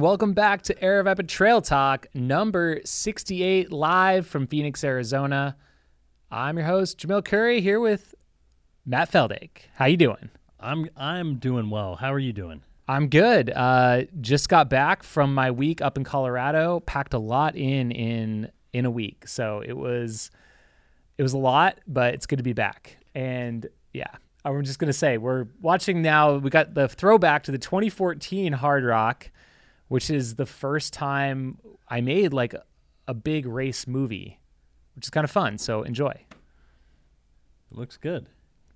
and welcome back to Aravaipa Trail Talk, number 68, live from Phoenix, Arizona. I'm your host, Jamil Coury, here with Matt Feldake. How you doing? I'm I'm doing well. How are you doing? I'm good. Uh, just got back from my week up in Colorado. Packed a lot in in in a week, so it was it was a lot, but it's good to be back. And yeah, I'm just gonna say we're watching now. We got the throwback to the 2014 Hard Rock, which is the first time I made like a big race movie, which is kind of fun. So enjoy. It looks good.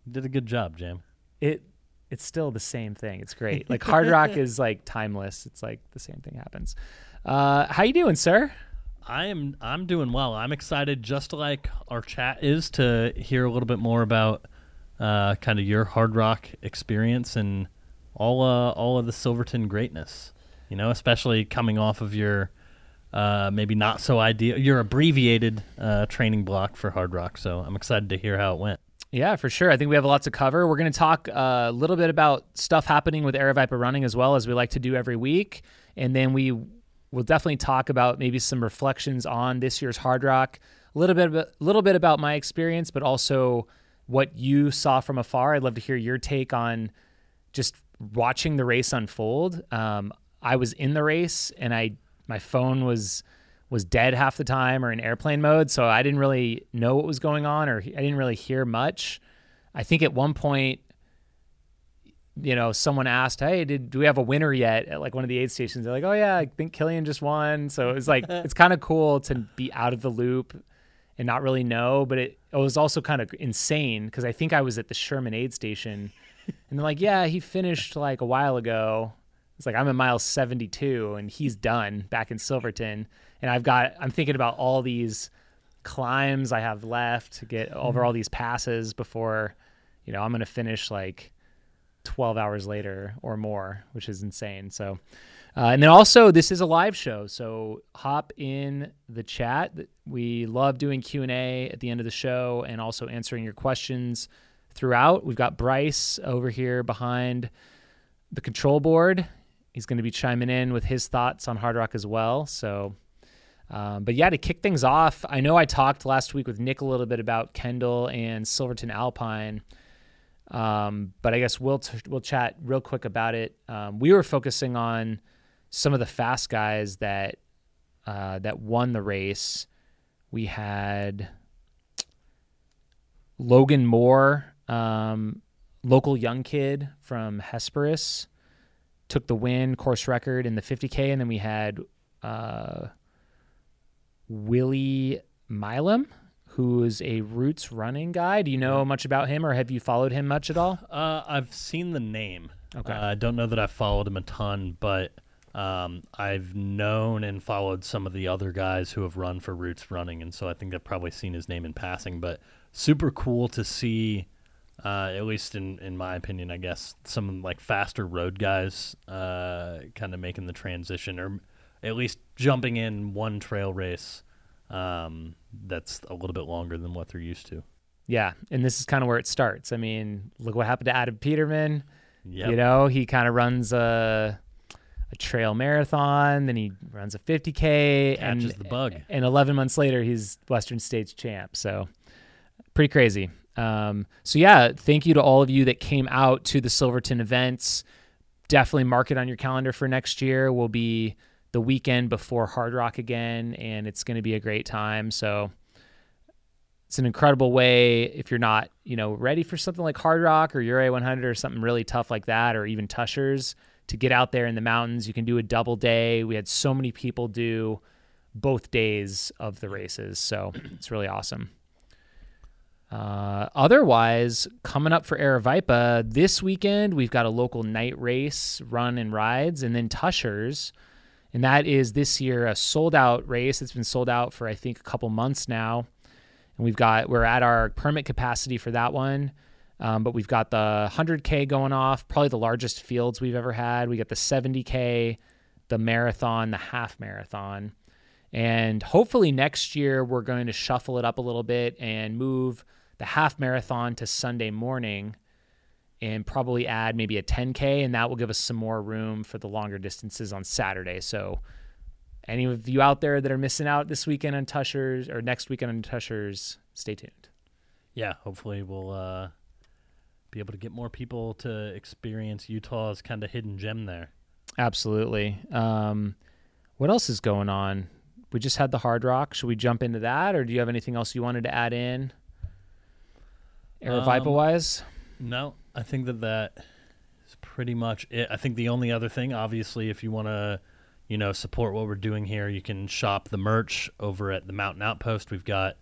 You did a good job, Jam. It it's still the same thing. It's great. Like Hard Rock is like timeless. It's like the same thing happens. Uh, how you doing, sir? I am I'm doing well. I'm excited just like our chat is to hear a little bit more about uh, kind of your hard rock experience and all uh, all of the Silverton greatness. You know, especially coming off of your uh, maybe not so ideal your abbreviated uh, training block for hard rock. So I'm excited to hear how it went. Yeah, for sure. I think we have a lot to cover. We're going to talk uh, a little bit about stuff happening with Aravaipa running as well as we like to do every week, and then we will definitely talk about maybe some reflections on this year's Hard Rock. A little bit, a little bit about my experience, but also what you saw from afar. I'd love to hear your take on just watching the race unfold. Um, I was in the race, and I my phone was was dead half the time or in airplane mode, so I didn't really know what was going on, or I didn't really hear much. I think at one point, you know, someone asked, "Hey, did do we have a winner yet?" At like one of the aid stations, they're like, "Oh yeah, I think Kilian just won." So it's like it's kind of cool to be out of the loop and not really know, but it, it was also kind of insane because I think I was at the Sherman aid station, and they're like, "Yeah, he finished like a while ago." It's like I'm at mile 72 and he's done back in Silverton, and I've got I'm thinking about all these climbs I have left to get over all these passes before, you know, I'm gonna finish like 12 hours later or more, which is insane. So, uh, and then also this is a live show, so hop in the chat. We love doing Q and A at the end of the show and also answering your questions throughout. We've got Bryce over here behind the control board. He's going to be chiming in with his thoughts on Hard Rock as well. So, um, but yeah, to kick things off, I know I talked last week with Nick a little bit about Kendall and Silverton Alpine. Um, but I guess we'll t- we'll chat real quick about it. Um, we were focusing on some of the fast guys that uh, that won the race. We had Logan Moore, um, local young kid from Hesperus, took the win course record in the 50k, and then we had uh, Willie Milam who is a roots running guy. Do you know much about him, or have you followed him much at all? Uh, I've seen the name. Okay. Uh, I don't know that I've followed him a ton, but um, I've known and followed some of the other guys who have run for Roots Running, and so I think I've probably seen his name in passing. But super cool to see, uh, at least in in my opinion, I guess some like faster road guys uh, kind of making the transition, or at least jumping in one trail race um, that's a little bit longer than what they're used to. Yeah, and this is kind of where it starts. I mean, look what happened to Adam Peterman. Yep. You know, he kind of runs a a trail marathon, then he runs a 50k, Catches and the bug. And 11 months later, he's Western States champ. So pretty crazy. Um, so yeah, thank you to all of you that came out to the Silverton events. Definitely mark it on your calendar for next year. We'll be the weekend before Hard Rock again, and it's going to be a great time. So it's an incredible way if you're not, you know, ready for something like Hard Rock or Ouray 100 or something really tough like that, or even Tushars, to get out there in the mountains. You can do a double day. We had so many people do both days of the races, so it's really awesome. Uh, otherwise, coming up for Aravaipa this weekend, we've got a local night race, run and rides, and then Tushars. And that is this year a sold out race. It's been sold out for, I think, a couple months now. And we've got, we're at our permit capacity for that one. Um, but we've got the 100K going off, probably the largest fields we've ever had. We got the 70K, the marathon, the half marathon. And hopefully next year, we're going to shuffle it up a little bit and move the half marathon to Sunday morning and probably add maybe a 10K, and that will give us some more room for the longer distances on Saturday. So, any of you out there that are missing out this weekend on Tushars or next weekend on Tushars, stay tuned. Yeah, hopefully we'll uh, be able to get more people to experience Utah's kind of hidden gem there. Absolutely. Um, what else is going on? We just had the Hard Rock. Should we jump into that, or do you have anything else you wanted to add in? Aravaipa Um, wise, No, I think that that is pretty much it. I think the only other thing, obviously, if you want to, you know, support what we're doing here, you can shop the merch over at the Mountain Outpost. We've got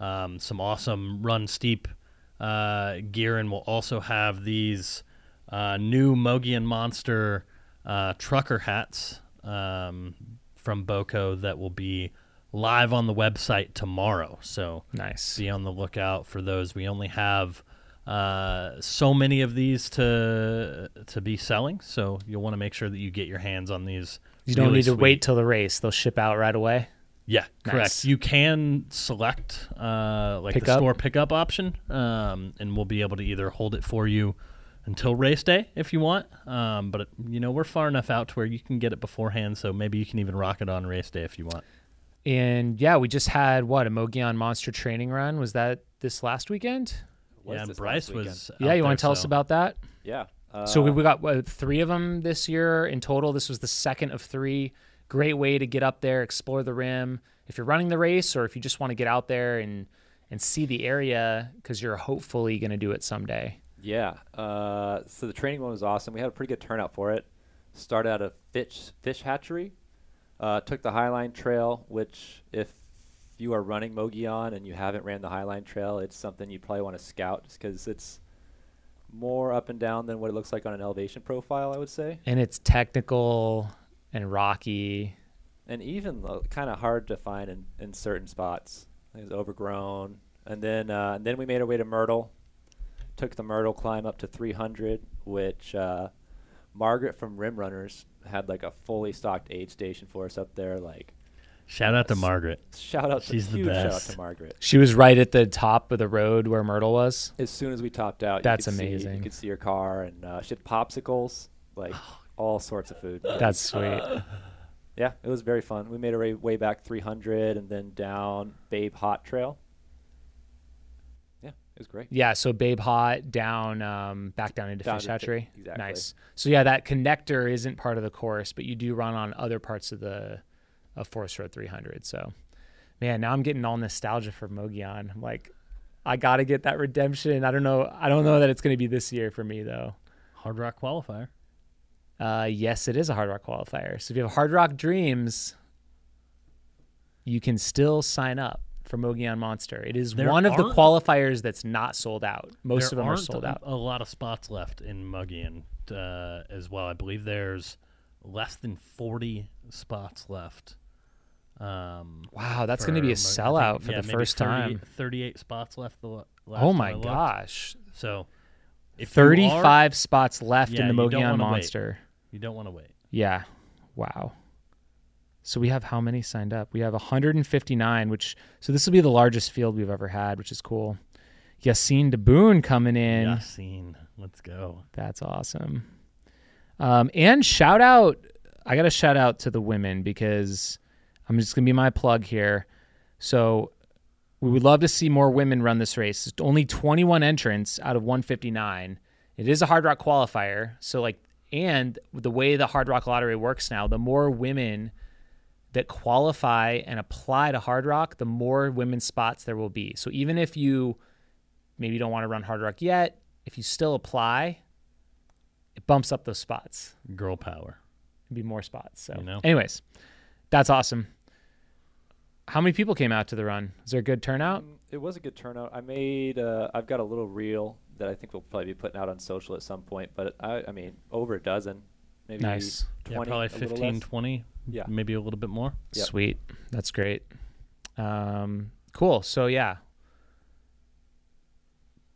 um, some awesome Run Steep uh, gear, and we'll also have these uh, new Mogollon Monster uh, trucker hats um, from Boko that will be live on the website tomorrow. So nice. be on the lookout for those. We only have uh, so many of these to to be selling, so you'll want to make sure that you get your hands on these. You don't really need to wait till the race; they'll ship out right away. Yeah, correct. Nice. You can select uh, like Pick the up? store pickup option, um, and we'll be able to either hold it for you until race day if you want. Um, but you know we're far enough out to where you can get it beforehand, so maybe you can even rock it on race day if you want. And yeah, we just had what a Mogollon Monster training run. Was that this last weekend? Was yeah, and Bryce last weekend. was. yeah, you want to tell us about that? Yeah. Uh, so we, we got what, three of them this year in total. This was the second of three. Great way to get up there, explore the rim. If you're running the race, or if you just want to get out there and and see the area because you're hopefully going to do it someday. Yeah. Uh, so the training one was awesome. We had a pretty good turnout for it. Started at a fish fish hatchery. Uh, took the Highline Trail, which if you are running Mogollon and you haven't ran the Highline Trail, it's something you probably want to scout just because it's more up and down than what it looks like on an elevation profile. I would say, And it's technical and rocky. and even kind of hard to find in, in certain spots. It's overgrown. And then uh, and then we made our way to Myrtle. Took the Myrtle climb up to 300, which uh, Margaret from Rim Runners had like a fully stocked aid station for us up there. Like Shout out to Yes. Margaret. shout out to She's the huge shout out to Margaret. She was right at the top of the road where Myrtle was. As soon as we topped out, That's you could See, amazing. you could see her car, and uh, she had popsicles, like all sorts of food. That's sweet. Yeah, it was very fun. We made our way, way back 300 and then down Babe Haught Trail. Yeah, it was great. Yeah, so Babe Haught down, um, back down into Down Fish to Fi- Hatchery. exactly. Nice. So yeah, that connector isn't part of the course, but you do run on other parts of the of Forest Road 300. So, man, now I'm getting all nostalgia for Mogollon. I'm like, I got to get that redemption. I don't know. I don't know that it's going to be this year for me though. Hard Rock qualifier. Uh, yes, it is a Hard Rock qualifier. So if you have Hard Rock Dreams, you can still sign up for Mogollon Monster. It is There one of the aren't- qualifiers that's not sold out. Most of them are aren't sold out. A lot of spots left in Mogollon uh, as well. I believe there's less than 40 spots left. Um, Wow, that's going to be a for Mug- I sellout think- for yeah, the maybe first 30 time. 38 spots left. The last Oh time my looked. gosh. So, if you are- 35 spots left Yeah, in the you don't Mogollon wanna wait. Monster. you don't want to wait. Yeah. Wow. So we have how many signed up? We have 159, which so this will be the largest field we've ever had, which is cool. Yassine Diboun coming in. Yassine, let's go. That's awesome. Um, and shout out, I got to shout out to the women because I'm just going to be my plug here. So we would love to see more women run this race. It's only 21 entrants out of 159. It is a Hard Rock qualifier. So, like, and the way the Hard Rock lottery works now, the more women that qualify and apply to Hard Rock, the more women's spots there will be. So, even if you maybe don't want to run Hard Rock yet, if you still apply, it bumps up those spots. Girl power. It'd be more spots. So, You know? anyways, that's awesome. How many people came out to the run? Is there a good turnout? Mm, It was a good turnout. I made. Uh, I've got a little reel that I think we'll probably be putting out on social at some point. But I, I mean, over a dozen, maybe Nice. Yeah, probably a 15, 20, Yeah. maybe a little bit more. Yep. Sweet. That's great. Um, cool. So yeah.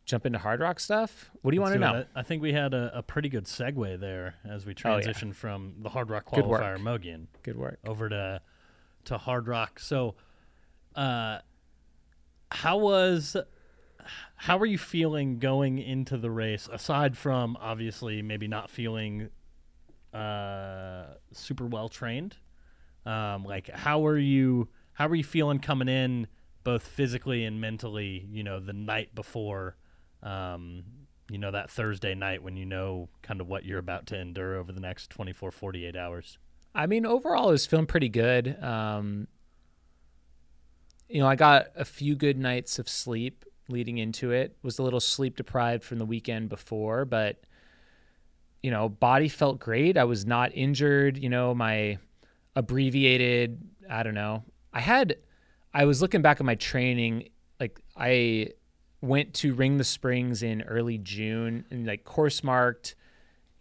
Jump into hard rock stuff. What do you Let's want to know? it. I I think we had a, a pretty good segue there as we Oh, yeah. transition from the Hard Rock Good qualifier Mogollon Good work. over to to Hard Rock. So, uh, how was how are you feeling going into the race? Aside from obviously maybe not feeling uh, super well trained, um, like how are you? How are you feeling coming in, both physically and mentally? You know, the night before, um, you know, that Thursday night when you know kind of what you're about to endure over the next 24, 48 hours. I mean, overall, I was feeling pretty good. Um, you know, I got a few good nights of sleep leading into it. Was a little sleep deprived from the weekend before, but you know, body felt great. I was not injured. You know, my abbreviated, I don't know. I had, I was looking back at my training. Like I went to Ring the Springs in early June and like course marked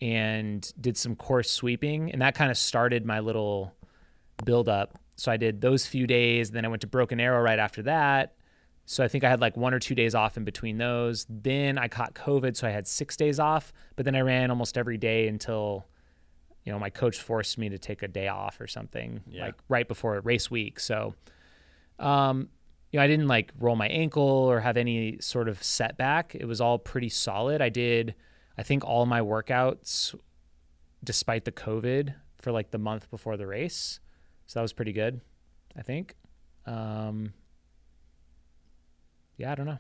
and did some course sweeping, and that kind of started my little build up. So I did those few days. Then I went to Broken Arrow right after that. So I think I had like one or two days off in between those. Then I caught COVID, so I had six days off. But then I ran almost every day until, you know, my coach forced me to take a day off or something, Yeah. like right before race week. So, um, you know, I didn't like roll my ankle or have any sort of setback. It was all pretty solid. I did, I think, all my workouts, despite the COVID, for like the month before the race. So that was pretty good, I think. Um, yeah, I don't know.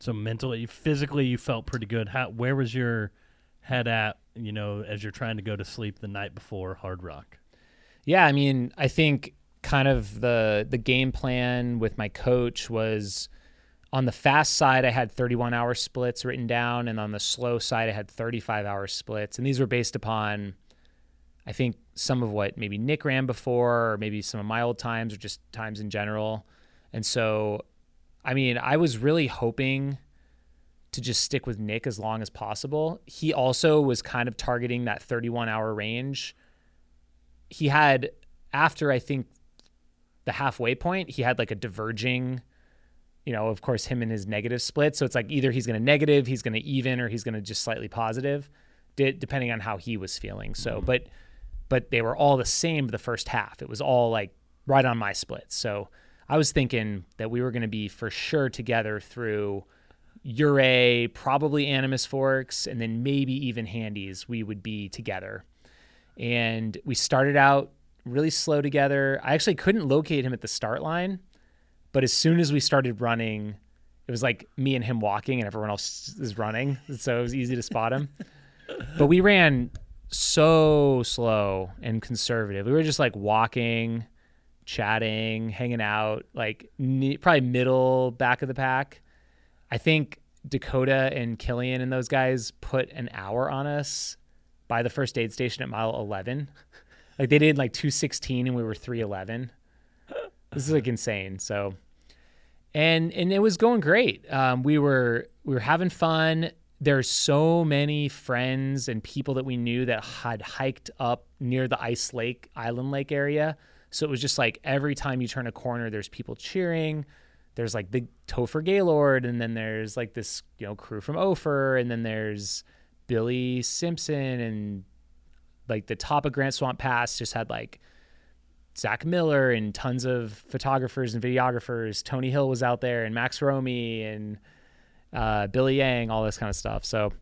So mentally, physically, you felt pretty good. How? Where was your head at? You know, as you're trying to go to sleep the night before Hard Rock. Yeah, I mean, I think kind of the the game plan with my coach was on the fast side I had 31 hour splits written down and on the slow side I had 35 hour splits and these were based upon I think some of what maybe Nick ran before or maybe some of my old times or just times in general. And so I mean, I was really hoping to just stick with Nick as long as possible. He also was kind of targeting that 31 hour range. He had after I think the halfway point, he had like a diverging, you know, of course, him and his negative split. So it's like either he's going to negative, he's going to even, or he's going to just slightly positive, depending on how he was feeling. So, mm-hmm. but but they were all the same the first half. It was all like right on my split. So I was thinking that we were going to be for sure together through Ouray, probably Animas Forks, and then maybe even Handies. We would be together. And we started out really slow together. I actually couldn't locate him at the start line, but as soon as we started running, it was like me and him walking, and everyone else is running. So it was easy to spot him. but we ran so slow and conservative. We were just like walking, chatting, hanging out, like probably middle back of the pack. I think Dakota and Kilian and those guys put an hour on us by the first aid station at mile 11. Like they did like 216 and we were 311. This is like insane. So, and and it was going great. Um, we were we were having fun. There's so many friends and people that we knew that had hiked up near the Ice Lake Island Lake area. So it was just like every time you turn a corner, there's people cheering. There's like the Topher Gaylord, and then there's like this you know crew from Ophir, and then there's Billy Simpson, and like the top of Grant Swamp Pass just had like Zach Miller and tons of photographers and videographers. Tony Hill was out there, and Max Romey and uh, Billy Yang, all this kind of stuff. So,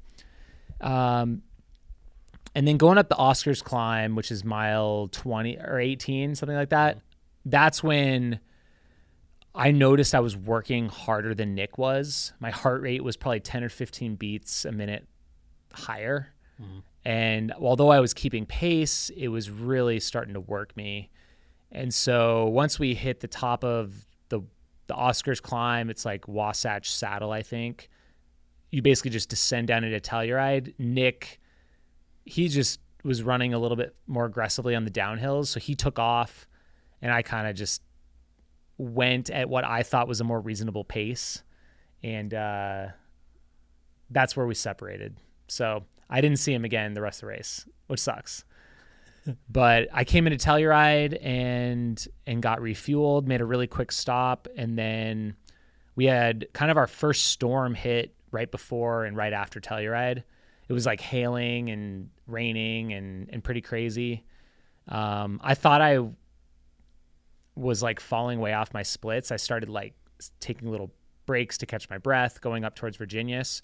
um, and then going up the Oscars climb, which is mile 20 or 18, something like that, that's when I noticed I was working harder than Nick was. My heart rate was probably 10 or 15 beats a minute higher. Mm-hmm. And although I was keeping pace, it was really starting to work me. And so once we hit the top of the the Oscars climb, it's like Wasatch Saddle, I think. You basically just descend down into Telluride. Nick, he just was running a little bit more aggressively on the downhills, so he took off, and I kind of just went at what I thought was a more reasonable pace, and uh, that's where we separated. So I didn't see him again the rest of the race, which sucks. but I came into Telluride and and got refueled, made a really quick stop, and then we had kind of our first storm hit right before and right after Telluride. It was like hailing and raining and and pretty crazy. Um, I thought I was like falling way off my splits. I started like taking little breaks to catch my breath going up towards Virginius.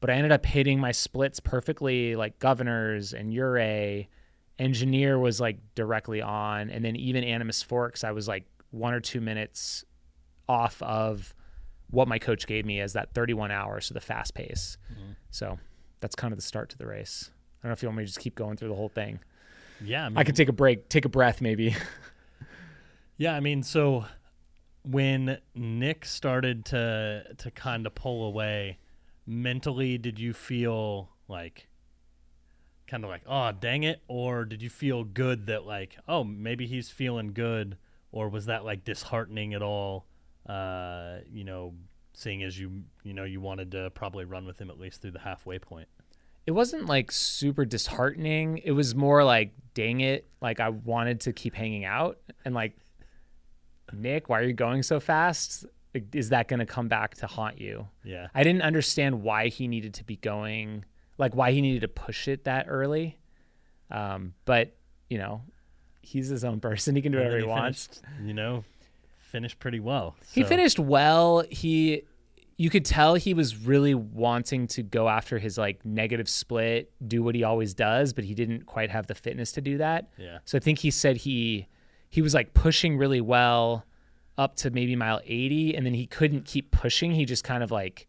But I ended up hitting my splits perfectly, like Governors and Ouray. Engineer was like directly on. And then even Animas Forks, I was like one or two minutes off of what my coach gave me as that 31 hours, so the fast pace. Mm-hmm. So that's kind of the start to the race. I don't know if you want me to just keep going through the whole thing. Yeah, I, mean, I could take a break, take a breath, maybe. yeah, I mean, so when Nick started to to kind of pull away, mentally, did you feel like kind of like, oh, dang it, or did you feel good that like, oh, maybe he's feeling good, or was that like disheartening at all? Uh, you know, seeing as you you know you wanted to probably run with him at least through the halfway point. It wasn't like super disheartening. It was more like, dang it, like I wanted to keep hanging out and like, Nick, why are you going so fast? Is that going to come back to haunt you? Yeah. I didn't understand why he needed to be going, like why he needed to push it that early. Um, but you know, he's his own person. He can do whatever he, he finished, wants. You know, finished pretty well. So. He finished well. He you could tell he was really wanting to go after his like negative split, do what he always does, but he didn't quite have the fitness to do that. Yeah. So I think he said he he was like pushing really well up to maybe mile 80 and then he couldn't keep pushing. He just kind of like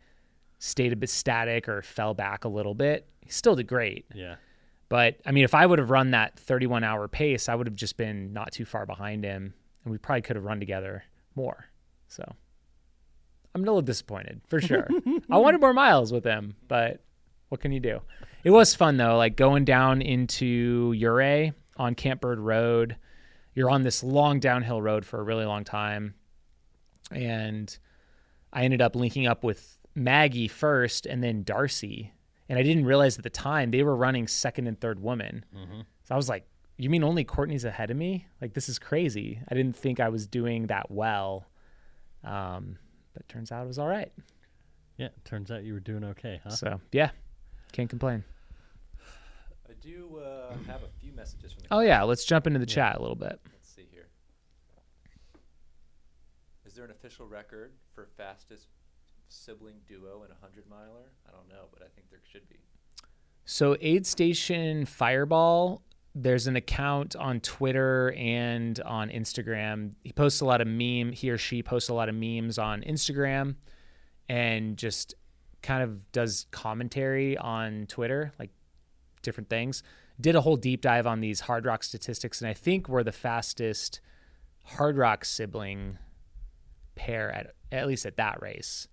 stayed a bit static or fell back a little bit. He still did great. Yeah. But I mean, if I would have run that 31 hour pace, I would have just been not too far behind him and we probably could have run together more. So I'm a little disappointed for sure. I wanted more miles with him, but what can you do? It was fun though, like going down into Ouray on Camp Bird Road. You're on this long downhill road for a really long time. And I ended up linking up with Maggie first and then Darcy. And I didn't realize at the time they were running second and third woman. Mm-hmm. So I was like, you mean only Courtney's ahead of me? Like this is crazy. I didn't think I was doing that well. Um, but turns out it was all right. Yeah, turns out you were doing okay, huh? So yeah, can't complain. I do uh, have a few messages from. the Oh yeah, let's jump into the yeah. chat a little bit. Let's see here. Is there an official record for fastest sibling duo in a hundred miler? I don't know, but I think there should be. So Aid Station Fireball there's an account on Twitter and on Instagram. He posts a lot of meme. He or she posts a lot of memes on Instagram, and just kind of does commentary on Twitter, like different things. Did a whole deep dive on these hard rock statistics, and I think we're the fastest hard rock sibling pair at at least at that race.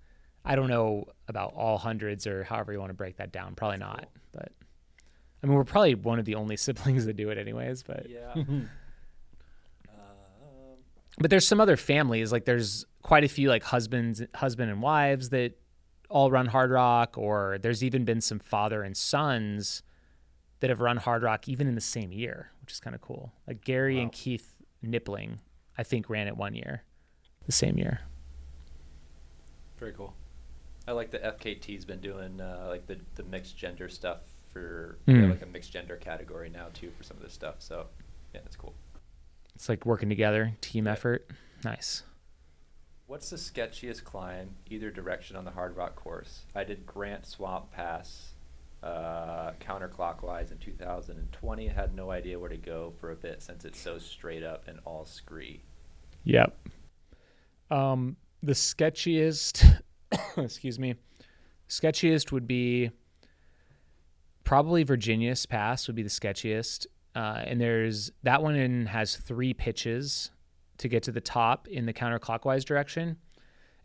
I don't know about all hundreds or however you want to break that down. Probably not, cool. but I mean, we're probably one of the only siblings that do it, anyways. But yeah. um, but there's some other families. Like there's quite a few like husbands, husband and wives that all run hard rock or there's even been some father and sons that have run hard rock even in the same year, which is kind of cool. Like Gary wow. and Keith Knipling, I think ran it one year, the same year. Very cool. I like the FKT's been doing uh, like the the mixed gender stuff for mm. like a mixed gender category now too for some of this stuff. So yeah, that's cool. It's like working together, team yeah. effort. Nice. What's the sketchiest climb either direction on the Hardrock course? I did Grant Swamp Pass uh, counterclockwise in 2020. I had no idea where to go for a bit since it's so straight up and all scree. Yep. Um, the sketchiest, excuse me, sketchiest would be probably Virginius Pass would be the sketchiest. Uh, and there's that one in has three pitches to get to the top in the counterclockwise direction.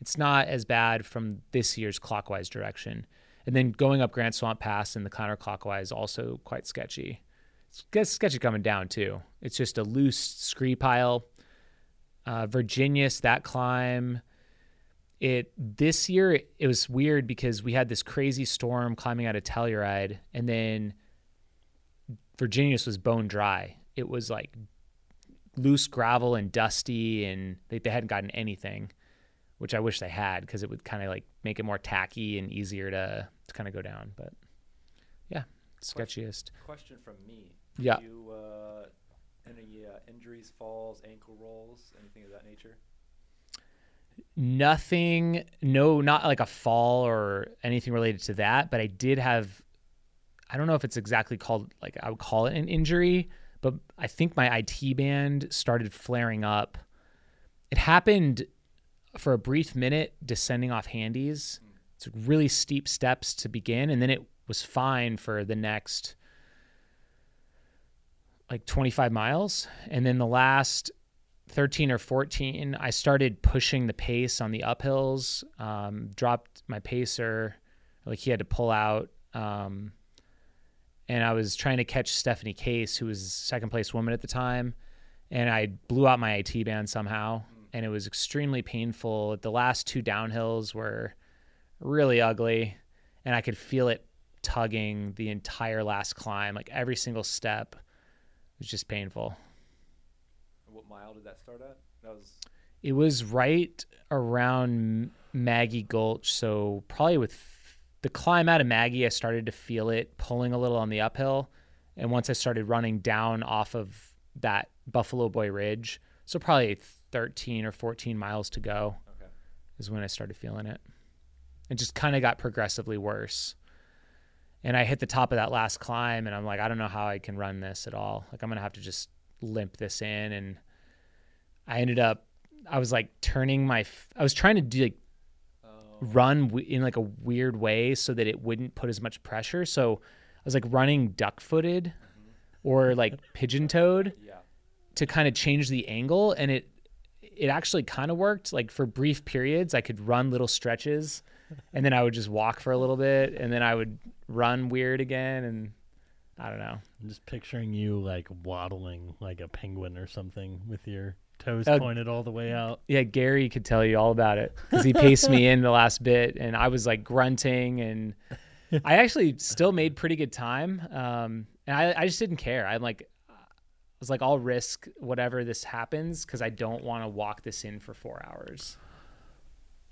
It's not as bad from this year's clockwise direction. And then going up Grant Swamp Pass in the counterclockwise also quite sketchy. It's sketchy coming down too. It's just a loose scree pile. Uh, Virginius, that climb it this year it was weird because we had this crazy storm climbing out of Telluride, and then Virginius was bone dry. It was like loose gravel and dusty, and they, they hadn't gotten anything, which I wish they had because it would kind of like make it more tacky and easier to, to kind of go down. But yeah, sketchiest. Question from me. Yeah. You, uh, any uh, injuries, falls, ankle rolls, anything of that nature? Nothing, no, not like a fall or anything related to that, but I did have, I don't know if it's exactly called, like I would call it an injury, but I think my IT band started flaring up. It happened for a brief minute descending off handies. It's really steep steps to begin, and then it was fine for the next like 25 miles. And then the last 13 or 14, I started pushing the pace on the uphills, um, dropped my pacer, like he had to pull out. Um, and I was trying to catch Stephanie Case, who was second place woman at the time, and I blew out my IT band somehow, and it was extremely painful. The last two downhills were really ugly, and I could feel it tugging the entire last climb, like every single step was just painful. Mile did that start at? That was It was right around Maggie Gulch, so probably with the climb out of Maggie, I started to feel it pulling a little on the uphill, and once I started running down off of that Buffalo Boy Ridge, so probably 13 or 14 miles to go, okay. is when I started feeling it. It just kind of got progressively worse. And I hit the top of that last climb, and I'm like, I don't know how I can run this at all. Like, I'm gonna have to just limp this in. And I ended up, I was like turning my, f- I was trying to do like Oh, run w- in like a weird way so that it wouldn't put as much pressure. So I was like running duck footed mm-hmm. or like pigeon toed yeah. to kind of change the angle and it it actually kind of worked like for brief periods i could run little stretches and then i would just walk for a little bit and then i would run weird again and i don't know I'm just picturing you like waddling like a penguin or something with your toes Uh, pointed all the way out. yeah gary could tell you all about it because he paced me in the last bit and i was like grunting and i actually still made pretty good time um, and I, I just didn't care i'm like I was like, I'll risk whatever this happens because I don't want to walk this in for four hours.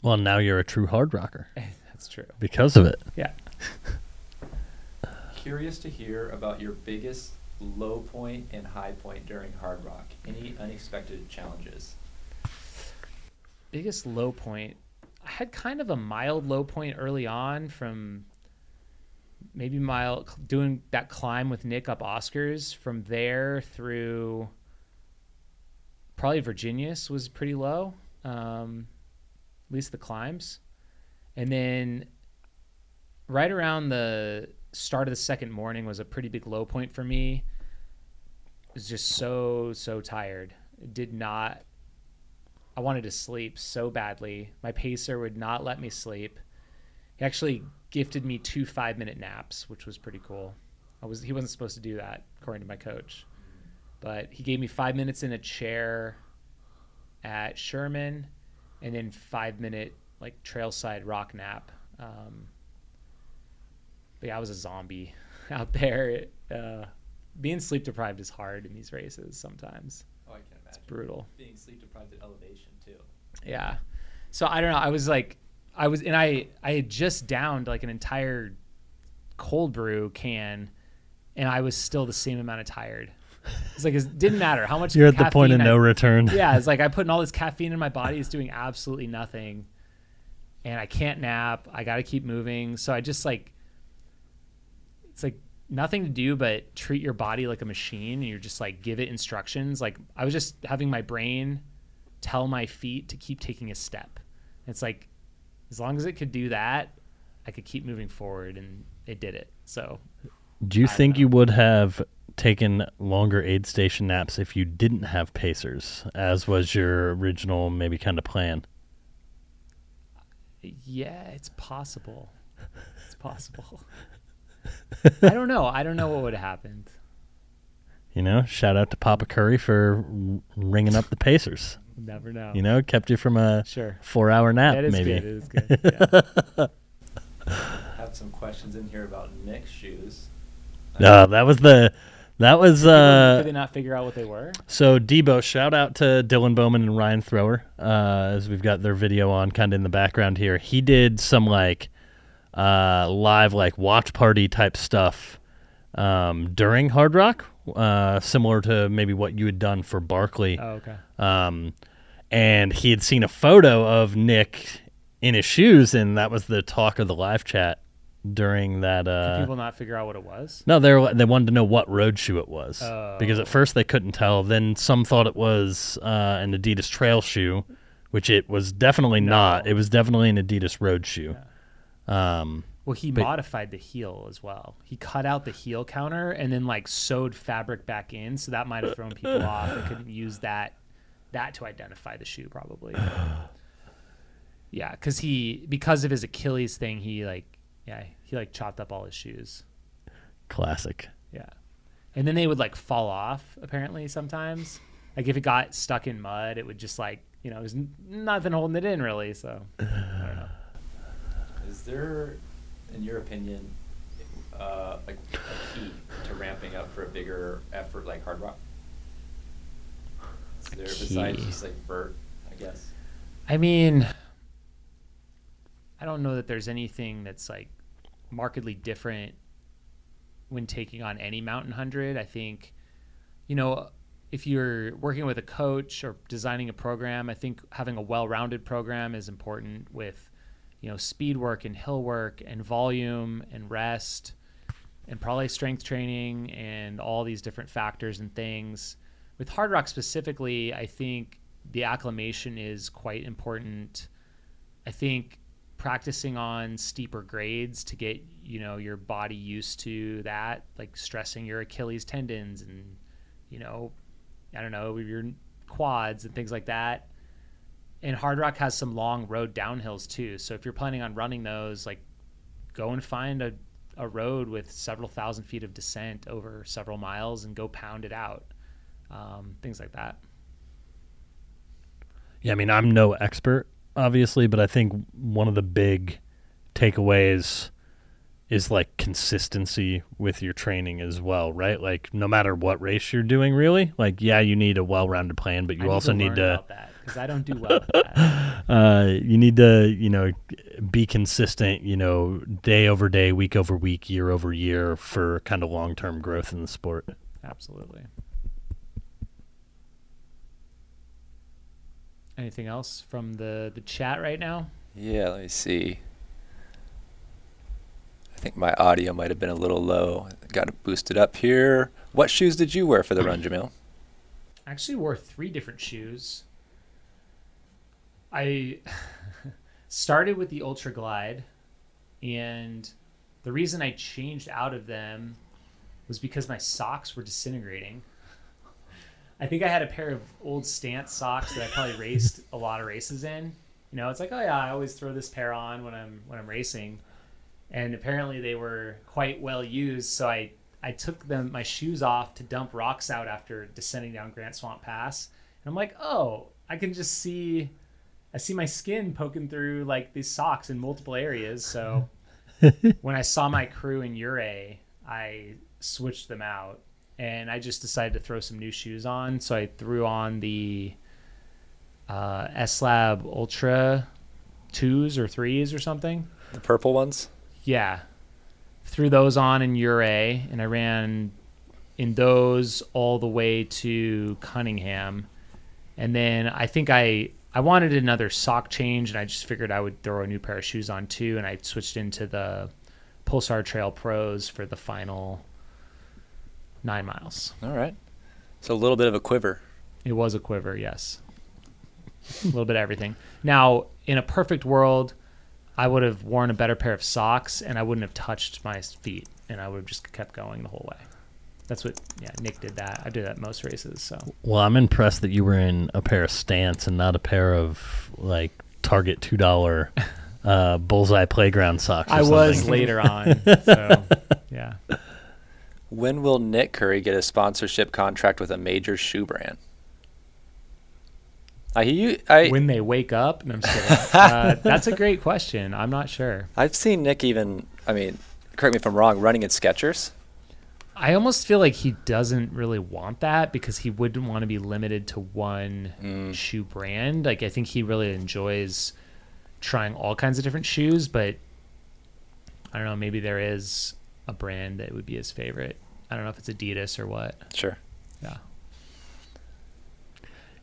Well, now you're a true hard rocker That's true. because of it. Yeah. Curious to hear about your biggest low point and high point during Hard Rock. Any unexpected challenges? biggest low point i had kind of a mild low point early on from maybe mild doing that climb with nick up oscars from there through probably virginius was pretty low um, at least the climbs and then right around the start of the second morning was a pretty big low point for me I was just so so tired did not I wanted to sleep so badly. My pacer would not let me sleep. He actually gifted me two five minute naps, which was pretty cool. I was he wasn't supposed to do that according to my coach, but he gave me five minutes in a chair at Sherman, and then five minute like trailside rock nap. Um, but yeah, I was a zombie out there. Uh, being sleep deprived is hard in these races sometimes. Oh, I can imagine. It's brutal. Being sleep deprived at elevation too. Yeah. So I don't know. I was like, I was, and I, I had just downed like an entire cold brew can, and I was still the same amount of tired. It's like it didn't matter how much. You're at the point of I- no return. yeah, it's like I'm putting all this caffeine in my body is doing absolutely nothing, and I can't nap. I got to keep moving. So I just like, it's like nothing to do but treat your body like a machine, and you're just like give it instructions. Like I was just having my brain tell my feet to keep taking a step. It's like as long as it could do that, I could keep moving forward, and it did it. So Do you think know. you would have taken longer aid station naps if you didn't have pacers, as was your original maybe kind of plan? Yeah, it's possible. It's possible. I don't know. I don't know what would have happened. You know, shout out to Papa Coury for ringing up the pacers. Never know. You know, kept you from a Sure. four-hour nap, That is maybe. good. It is good. Yeah. I have some questions in here about Nick's shoes. No, that was the, that was uh. Did they not figure out what they were? So Debo, shout out to Dylan Bowman and Ryan Thrower, uh, as we've got their video on kind of in the background here. He did some like uh, live like watch party type stuff um, during Hard Rock, uh, similar to maybe what you had done for Barkley. Oh, okay. Um, and he had seen a photo of Nick in his shoes, and that was the talk of the live chat during that. Did Uh, people not figure out what it was? no, they were, they wanted to know what road shoe it was because Oh. at first they couldn't tell. Then some thought it was uh, an Adidas trail shoe, which it was definitely not. It was definitely an Adidas road shoe. Um, Well, he But- modified the heel as well. He cut out the heel counter and then like sewed fabric back in, so that might have thrown people off. They couldn't use that that to identify the shoe probably. yeah, because he because of his Achilles thing, he like yeah he like chopped up all his shoes. classic. Yeah, and then they would like fall off apparently sometimes. Like if it got stuck in mud, it would just like you know there's nothing holding it in really. So I don't know. Is there, in your opinion, uh, like a key to ramping up for a bigger effort like Hard Rock? Is there besides key. just like vert, I guess? I mean, I don't know that there's anything that's like markedly different when taking on any mountain hundred. I think, you know, if you're working with a coach or designing a program, I think having a well-rounded program is important with, you know, speed work and hill work and volume and rest and probably strength training and all these different factors and things. With hard rock specifically, I think the acclimation is quite important. I think practicing on steeper grades to get you know your body used to that, like stressing your Achilles tendons and you know, I don't know your quads and things like that. And hard rock has some long road downhills too. So if you're planning on running those, like go and find a, a road with several thousand feet of descent over several miles and go pound it out. Um, things like that. Yeah, I mean, I'm no expert, obviously, but I think one of the big takeaways is like consistency with your training as well, right? Like, no matter what race you're doing, really, like, yeah, you need a well rounded plan, but you also need need to learn to, about that because I don't do well with that. uh, you need to, you know, be consistent, you know, day over day, week over week, year over year for kind of long term growth in the sport. Absolutely. Anything else from the the chat right now? Yeah, let me see. I think my audio might have been a little low. Got to boost it up here. What shoes did you wear for the run, Jamil? I actually wore three different shoes. I started with the Ultra Glide, and the reason I changed out of them was because my socks were disintegrating. I think I had a pair of old Stance socks that I probably raced a lot of races in. You know, it's like, oh yeah, I always throw this pair on when I'm when I'm racing, and apparently they were quite well used. So I I took them my shoes off to dump rocks out after descending down Grant Swamp Pass, and I'm like, oh, I can just see, I see my skin poking through like these socks in multiple areas. So when I saw my crew in Ouray, I switched them out, and I just decided to throw some new shoes on. So I threw on the uh, S Lab Ultra twos or threes or something. The purple ones? Yeah. Threw those on in Ouray, and I ran in those all the way to Cunningham. And then I think I I wanted another sock change, and I just figured I would throw a new pair of shoes on too. And I switched into the Pulsar Trail Pros for the final nine miles. All right. So a little bit of a quiver. It was a quiver, yes. a little bit of everything. Now, in a perfect world, I would have worn a better pair of socks and I wouldn't have touched my feet and I would have just kept going the whole way. That's what, yeah, Nick did that. I did that most races. So Well, I'm impressed that you were in a pair of Stance and not a pair of like Target two dollar uh, bullseye playground socks. or I was later on. So, yeah. When will Nick Coury get a sponsorship contract with a major shoe brand? I you I When they wake up, no, I'm just kidding. Uh, that's a great question. I'm not sure. I've seen Nick even. I mean, correct me if I'm wrong. Running in Skechers. I almost feel like he doesn't really want that because he wouldn't want to be limited to one Mm. shoe brand. Like I think he really enjoys trying all kinds of different shoes, but I don't know, maybe there is a brand that would be his favorite. I don't know if it's Adidas or what. Sure. Yeah.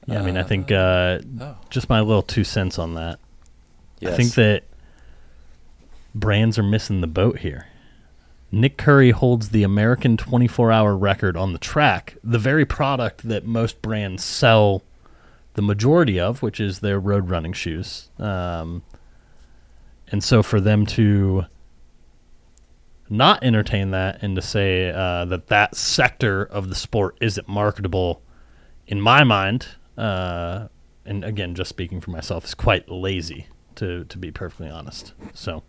Yeah, I mean, I think uh, Oh. just my little two cents on that. Yes. I think that brands are missing the boat here. Nick Coury holds the American 24 hour record on the track, the very product that most brands sell the majority of, which is their road running shoes. Um, and so for them to not entertain that and to say uh, that that sector of the sport isn't marketable, in my mind, uh, and again, just speaking for myself, is quite lazy to to be perfectly honest. So,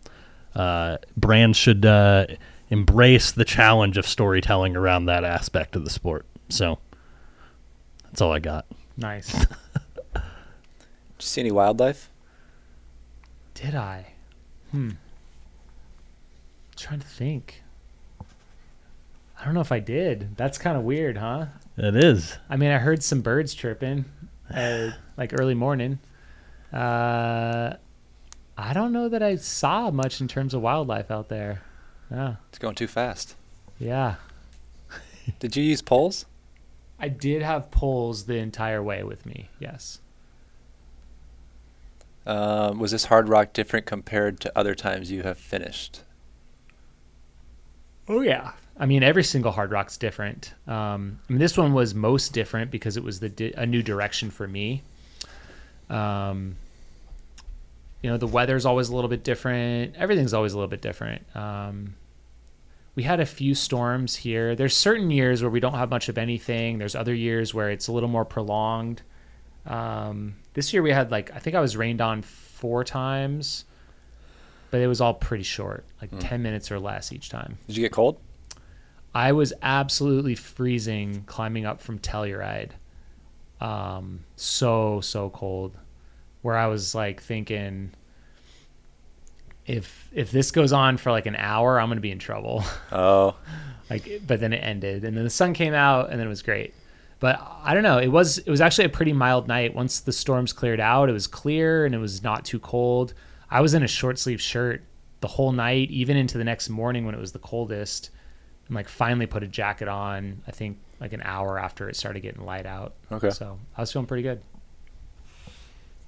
uh, brands should uh, embrace the challenge of storytelling around that aspect of the sport. So, that's all I got. Nice. Did you see any wildlife? Did I? Hmm. trying to think. I don't know if I did. That's kind of weird, huh? It is. I mean, I heard some birds chirping, uh, like early morning. Uh, I don't know that I saw much in terms of wildlife out there. Yeah, It's going too fast. yeah. Did you use poles? I did have poles the entire way with me. Yes. Um, was this hard rock different compared to other times you have finished? Oh yeah. I mean, every single hard rock's different. Um, I mean, this one was most different because it was the di- a new direction for me. Um, you know, the weather's always a little bit different. Everything's always a little bit different. Um, we had a few storms here. There's certain years where we don't have much of anything. There's other years where it's a little more prolonged. Um, this year we had like I think I was rained on four times, but it was all pretty short, like Hmm. ten minutes or less each time. Did you get cold? I was absolutely freezing climbing up from Telluride. Um, so so cold, where I was like thinking, if if this goes on for like an hour, I'm gonna be in trouble. Oh, like, but then it ended, and then the sun came out, and then it was great. But I don't know. It was it was actually a pretty mild night. Once the storms cleared out, it was clear and it was not too cold. I was in a short sleeve shirt the whole night, even into the next morning when it was the coldest. And like finally put a jacket on. I think like an hour after it started getting light out. okay. So I was feeling pretty good.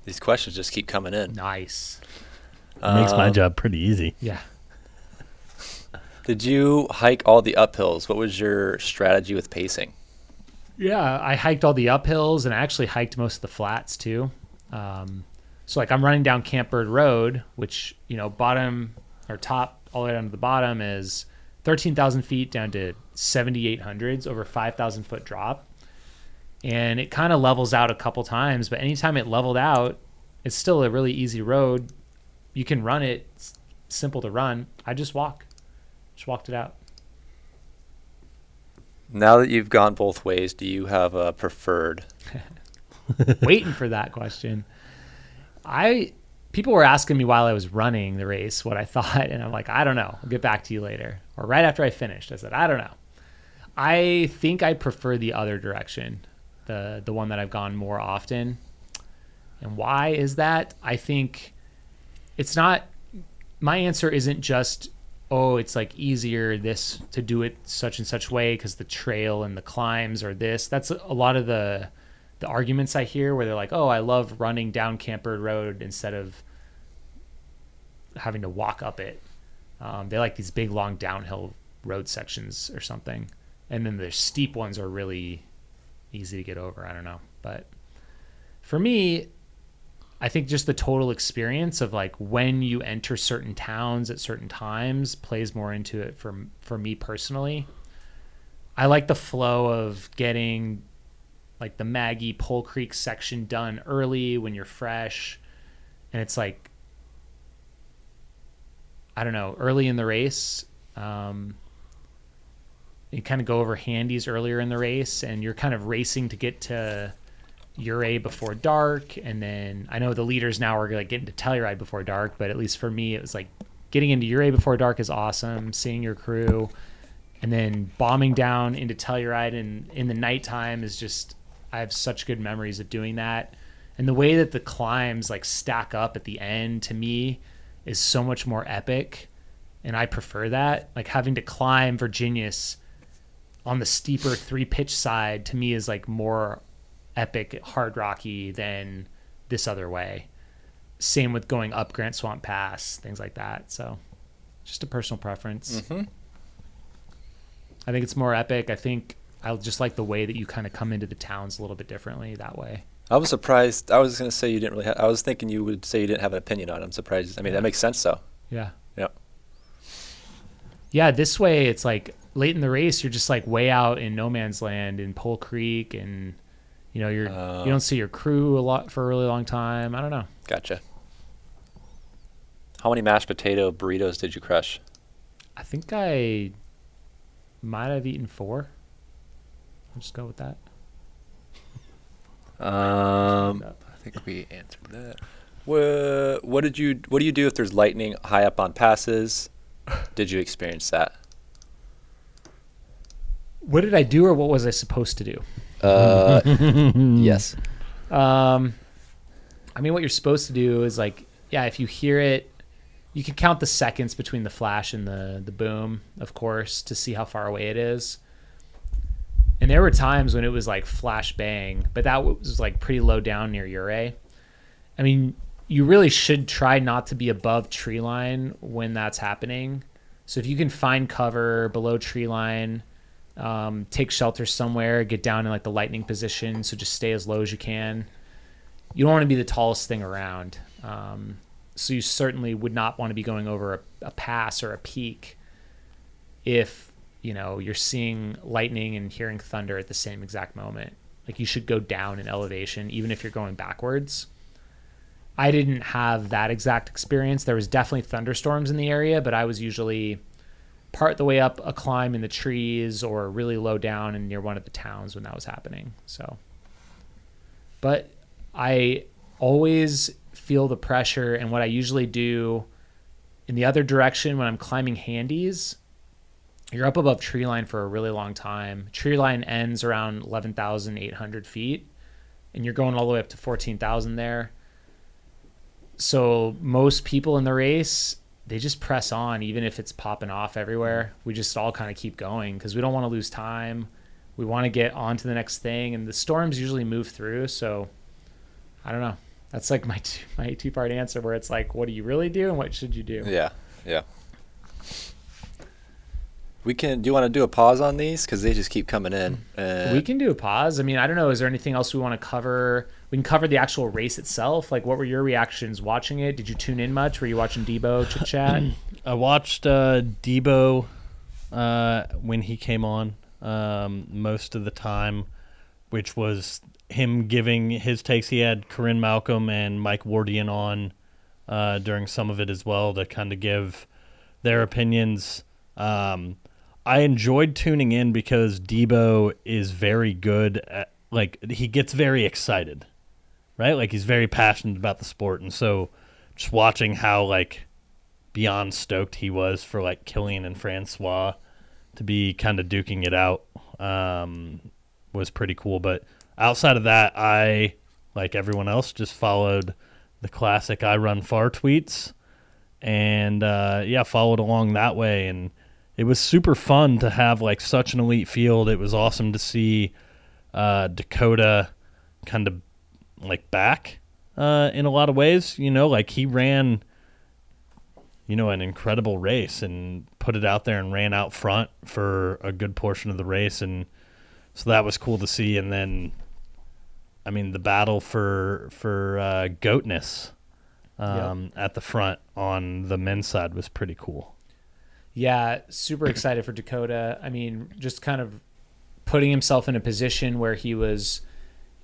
These questions just keep coming in. Nice. It makes my Um, job pretty easy. Yeah. Did you hike all the uphills? What was your strategy with pacing? Yeah, I hiked all the uphills and I actually hiked most of the flats too. Um, so like I'm running down Camp Bird Road, which you know bottom or top all the way down to the bottom is 13,000 feet down to 7,800s over 5,000 foot drop, and it kind of levels out a couple times. But anytime it leveled out, it's still a really easy road. You can run it. It's simple to run. I just walk, just walked it out. Now that you've gone both ways, do you have a preferred? waiting for that question. I people were asking me while I was running the race what I thought, and I'm like, I don't know. I'll get back to you later. Or right after I finished, I said, I don't know. I think I prefer the other direction, the the one that I've gone more often. And why is that? I think it's not my answer isn't just oh it's like easier this to do it such and such way because the trail and the climbs are this that's a lot of the the arguments i hear where they're like oh i love running down Camp Bird road instead of having to walk up it um, they like these big long downhill road sections or something and then the steep ones are really easy to get over i don't know but for me I think just the total experience of like when you enter certain towns at certain times plays more into it for for me personally. I like the flow of getting like the Maggie Pole Creek section done early when you're fresh and it's like I don't know, early in the race. Um, you kind of go over handies earlier in the race and you're kind of racing to get to Ouray before dark, and then I know the leaders now are like getting to Telluride before dark, but at least for me, it was like getting into Ouray before dark is awesome. Seeing your crew, and then bombing down into Telluride and in the nighttime is just I have such good memories of doing that, and the way that the climbs like stack up at the end to me is so much more epic, and I prefer that. Like having to climb Virginius on the steeper three pitch side to me is like more epic hard rocky than this other way. Same with going up Grant Swamp Pass, things like that. So, just a personal preference. Mm-hmm. I think it's more epic. I think I just like the way that you kind of come into the towns a little bit differently that way. I was surprised. I was going to say you didn't really. Ha- I was thinking you would say you didn't have an opinion on it. I'm surprised. I mean, that makes sense though. Yeah. Yep. Yeah, this way it's like late in the race, you're just like way out in no man's land in Pole Creek, and you know you're Uh. you don't see your crew a lot for a really long time. I don't know. Gotcha. How many mashed potato burritos did you crush? I think I might have eaten four. I'll just go with that. Um, I think we answered that. What, what did you What do you do if there's lightning high up on passes? Did you experience that? What did I do, or what was I supposed to do? Uh, yes. Um, I mean, what you're supposed to do is like, yeah, if you hear it, you can count the seconds between the flash and the the boom, of course, to see how far away it is. And there were times when it was like flash bang, but that was like pretty low down near Ouray. I mean, you really should try not to be above tree line when that's happening. So if you can find cover below tree line, um, take shelter somewhere, get down in like the lightning position. So just stay as low as you can. You don't want to be the tallest thing around. Um, so you certainly would not want to be going over a, a pass or a peak if you know you're seeing lightning and hearing thunder at the same exact moment. Like you should go down in elevation, even if you're going backwards. I didn't have that exact experience. There was definitely thunderstorms in the area, but I was usually part the way up a climb in the trees or really low down and near one of the towns when that was happening. So, but I always feel the pressure, and what I usually do in the other direction when I'm climbing handies, you're up above tree line for a really long time. Tree line ends around 11,800 feet, and you're going all the way up to 14,000 there. So most people in the race, they just press on, even if it's popping off everywhere. We just all kind of keep going because we don't want to lose time. We want to get on to the next thing, and the storms usually move through. So I don't know. That's like my two, my two part answer, where it's like, what do you really do, and what should you do? Yeah. Yeah. We can. Do you want to do a pause on these because they just keep coming in? Uh, we can do a pause. I mean, I don't know. Is there anything else we want to cover? We can cover the actual race itself. Like, what were your reactions watching it? Did you tune in much? Were you watching Debo chit chat? I watched uh, Debo uh, when he came on um, most of the time, which was him giving his takes. He had Corinne Malcolm and Mike Wardian on uh, during some of it as well to kind of give their opinions. Um, I enjoyed tuning in because Debo is very good at like he gets very excited, right? Like he's very passionate about the sport, and so just watching how like beyond stoked he was for like Kilian and Francois to be kind of duking it out um, was pretty cool. But outside of that, I like everyone else just followed the classic I run far tweets and uh, yeah, followed along that way. And it was super fun to have like such an elite field. It was awesome to see uh, Dakota kind of like back uh, in a lot of ways. You know, like he ran, you know, an incredible race and put it out there and ran out front for a good portion of the race. And so that was cool to see. And then, I mean, the battle for for uh, goatness um, at the front on the men's side was pretty cool. Yeah, super excited for Dakota. I mean, just kind of putting himself in a position where he was,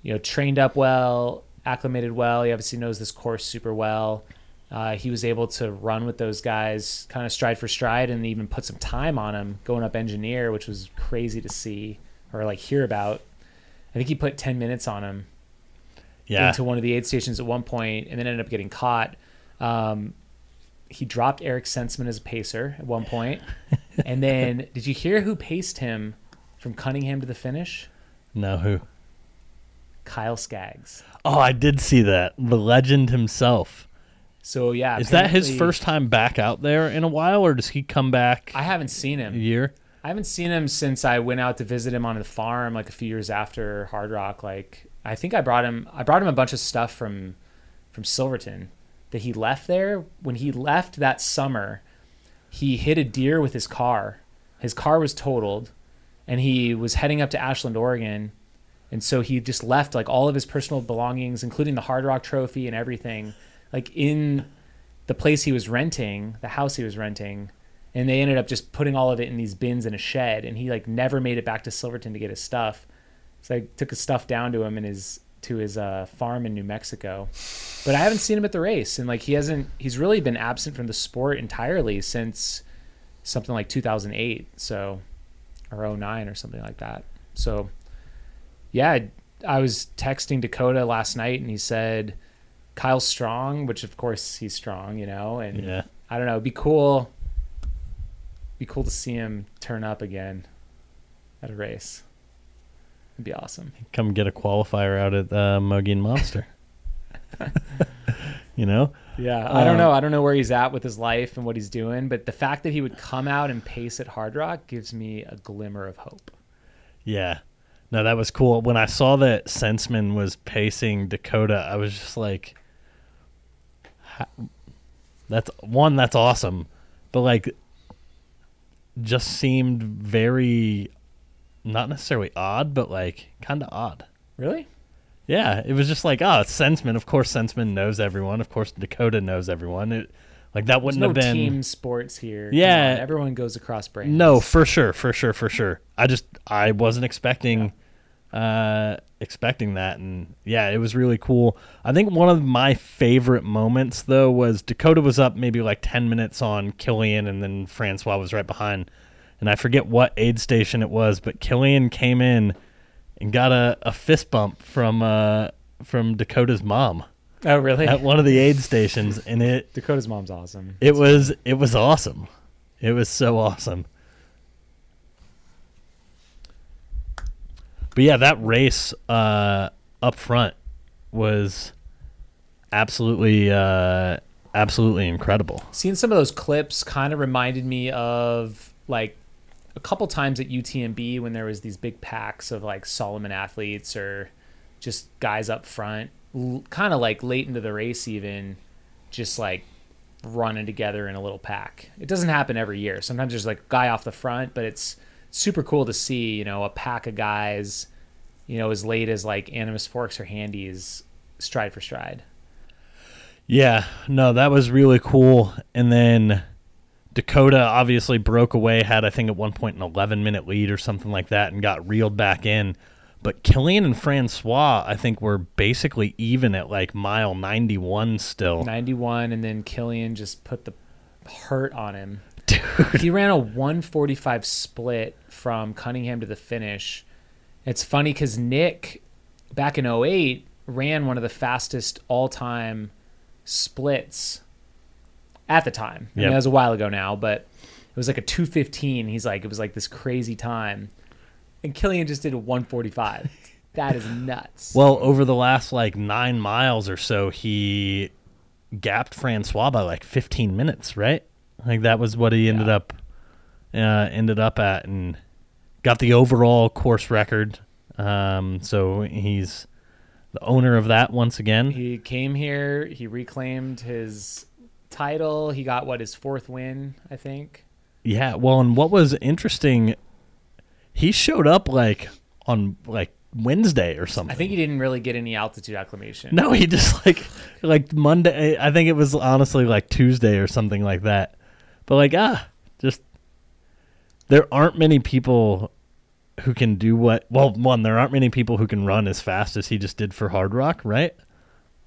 you know, trained up well, acclimated well. He obviously knows this course super well. Uh, he was able to run with those guys kind of stride for stride and even put some time on him going up engineer, which was crazy to see or like hear about. I think he put 10 minutes on him Yeah, into one of the aid stations at one point and then ended up getting caught. Um, he dropped Eric Senseman as a pacer at one point. and then did you hear who paced him from Cunningham to the finish? no who? Kyle Skaggs. Oh, I did see that. The legend himself. So yeah, Is that his first time back out there in a while, or does he come back I haven't seen a him. year? I haven't seen him since I went out to visit him on the farm like a few years after Hard Rock. Like I think I brought him. I brought him a bunch of stuff from from Silverton that he left there. When he left that summer, he hit a deer with his car. His car was totaled, and he was heading up to Ashland, Oregon. And so he just left like all of his personal belongings, including the Hard Rock Trophy and everything, like in the place he was renting, the house he was renting. And they ended up just putting all of it in these bins in a shed. And he like never made it back to Silverton to get his stuff. So I took his stuff down to him in his to his uh, farm in New Mexico. But I haven't seen him at the race, and like he hasn't. He's really been absent from the sport entirely since something like 2008, so or 09 or something like that. So yeah, I, I was texting Dakota last night, and he said Kyle's strong, which of course he's strong, you know, and Yeah. I don't know, it'd be cool. Be cool to see him turn up again at a race. It'd be awesome. Come get a qualifier out at uh, Mogollon Monster. you know? Yeah, I don't Um, know. I don't know where he's at with his life and what he's doing, but the fact that he would come out and pace at Hard Rock gives me a glimmer of hope. Yeah. No, that was cool. When I saw that Senseman was pacing Dakota, I was just like, that's one, that's awesome. But like, just seemed very, not necessarily odd, but like kind of odd. Really? Yeah, it was just like, oh, it's Senseman. Of course, Senseman knows everyone. Of course, Dakota knows everyone. It, like that wouldn't no have been. team sports here. Yeah. on, everyone goes across brands. No, for sure, for sure, for sure. I just I wasn't expecting uh expecting that and yeah, it was really cool. I think one of my favorite moments though was Dakota was up maybe like 10 minutes on Kilian and then Francois was right behind. And I forget what aid station it was, but Kilian came in and got a, a fist bump from uh from Dakota's mom Oh, really? at one of the aid stations and it Dakota's mom's awesome. it was it was awesome. It was so awesome. But yeah, that race uh, up front was absolutely uh, absolutely incredible. Seeing some of those clips kind of reminded me of like a couple times at UTMB when there was these big packs of like Salomon athletes or just guys up front, kind of like late into the race even, just like running together in a little pack. It doesn't happen every year. Sometimes there's like a guy off the front, but it's super cool to see, you know, a pack of guys, you know, as late as like Animas Forks or Handies stride for stride. Yeah, no, that was really cool. And then Dakota obviously broke away, had I think at one point an 11 minute lead or something like that, and got reeled back in. But Kilian and Francois, I think, were basically even at like mile 91 still. 91 and then Kilian just put the hurt on him. Dude. He ran a 145 split from Cunningham to the finish. It's funny cuz Nick back in 08 ran one of the fastest all-time splits at the time. I mean, that was a while ago now, but it was like a 215. He's like it was like this crazy time. And Kilian just did a 145. that is nuts. Well, over the last like nine miles or so, he gapped Francois by like 15 minutes, right? Like that was what he ended Yeah. up uh, ended up at, and got the overall course record. Um, so he's the owner of that once again. He came here. He reclaimed his title. He got what his fourth win, I think. Yeah. Well, and what was interesting, he showed up like on like Wednesday or something. I think he didn't really get any altitude acclimation. No, he just like like Monday. I think it was honestly like Tuesday or something like that. But like ah, just there aren't many people who can do what. Well, one, there aren't many people who can run as fast as he just did for Hard Rock, right?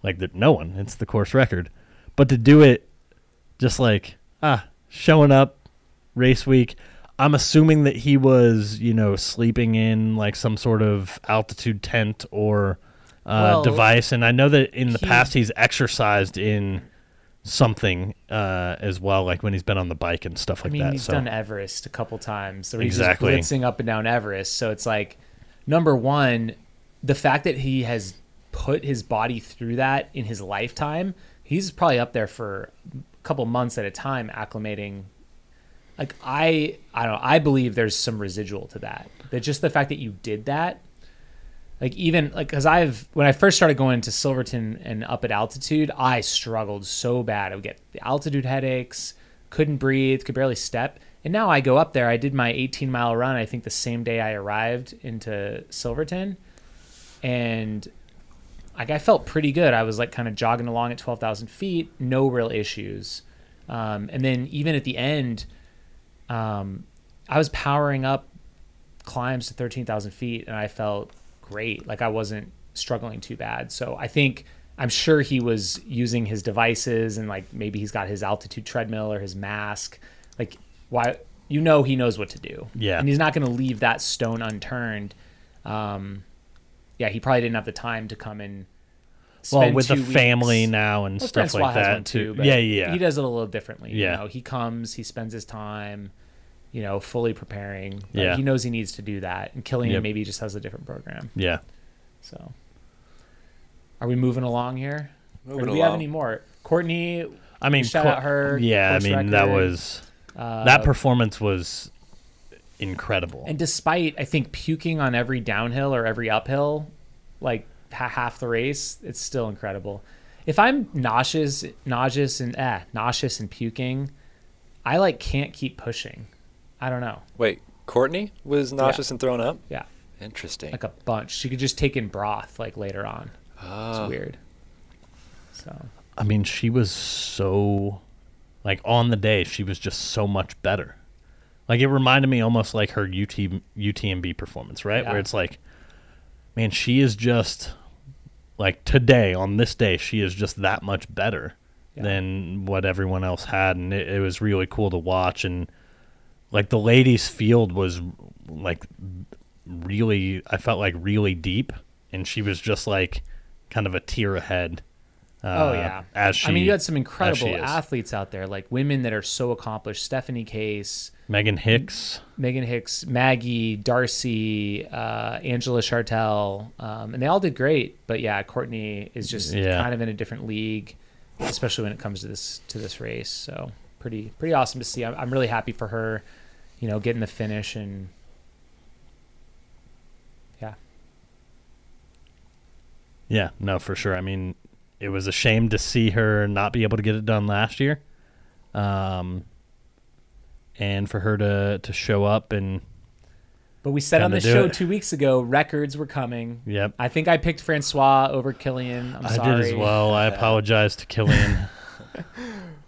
Like that, no one. It's the course record. But to do it, just like ah, showing up race week. I'm assuming that he was, you know, sleeping in like some sort of altitude tent or uh, Well, device, and I know that in the he- past he's exercised in something uh, as well, like when he's been on the bike and stuff like I mean, that. he's so done Everest a couple times. So he's Exactly. just blitzing up and down Everest. So it's like, number one, the fact that he has put his body through that in his lifetime, he's probably up there for a couple months at a time acclimating. Like I, I don't know. I believe there's some residual to that. That just the fact that you did that, like even like because I've when I first started going to Silverton and up at altitude, I struggled so bad. I would get the altitude headaches, couldn't breathe, could barely step. And now I go up there. I did my 18 mile run. I think the same day I arrived into Silverton, and like I felt pretty good. I was like kind of jogging along at 12,000 feet, no real issues. Um, and then even at the end, um, I was powering up climbs to 13,000 feet, and I felt great. Like I wasn't struggling too bad. So I think I'm sure he was using his devices and like maybe he's got his altitude treadmill or his mask. Like why you know he knows what to do. Yeah. And he's not going to leave that stone unturned. Um, yeah, he probably didn't have the time to come and Well, with the two family now and Well, stuff Francois like that too. yeah, yeah. He does it a little differently. Yeah. You know, he comes, he spends his time, you know, fully preparing. But Yeah. He knows he needs to do that. And Kilian Yep. maybe just has a different program. Yeah. So, are we moving along here? Moving or do we have any more? Courtney, I mean, shout Cor- out her. Yeah, I course mean that was uh, that performance was incredible. And despite, I think, puking on every downhill or every uphill, like ha- half the race, it's still incredible. If I'm nauseous, nauseous and eh, nauseous and puking, I like can't keep pushing. I don't know, Wait, Courtney was nauseous and thrown up. Yeah. Interesting. like a bunch. She could just take in broth like later on. It's Ah. weird. So I mean, she was so like on the day, she was just so much better. Like it reminded me almost like her UT UTMB performance, right? Yeah. Where it's like, man, she is just like today on this day, she is just that much better Yeah. than what everyone else had, and it, it was really cool to watch. And like the ladies' field was like really, I felt like really deep, and she was just like kind of a tier ahead. Uh, Oh yeah, as she. I mean, you had some incredible athletes out there, like women that are so accomplished. Stephanie Case, Meghan Hicks. Meghan Hicks, Maggie, Darcy, uh, Angela Shartel, um, and they all did great. But yeah, Courtney is just Yeah. kind of in a different league, especially when it comes to this to this race. So pretty pretty awesome to see. I'm, I'm really happy for her, you know, getting the finish and yeah, Yeah, no, for sure. I mean, it was a shame to see her not be able to get it done last year, um, and for her to to show up and But we said on the show it. two weeks ago, records were coming. yep, I think I picked Francois over Kilian. I'm I sorry. did as well. I apologize to Kilian.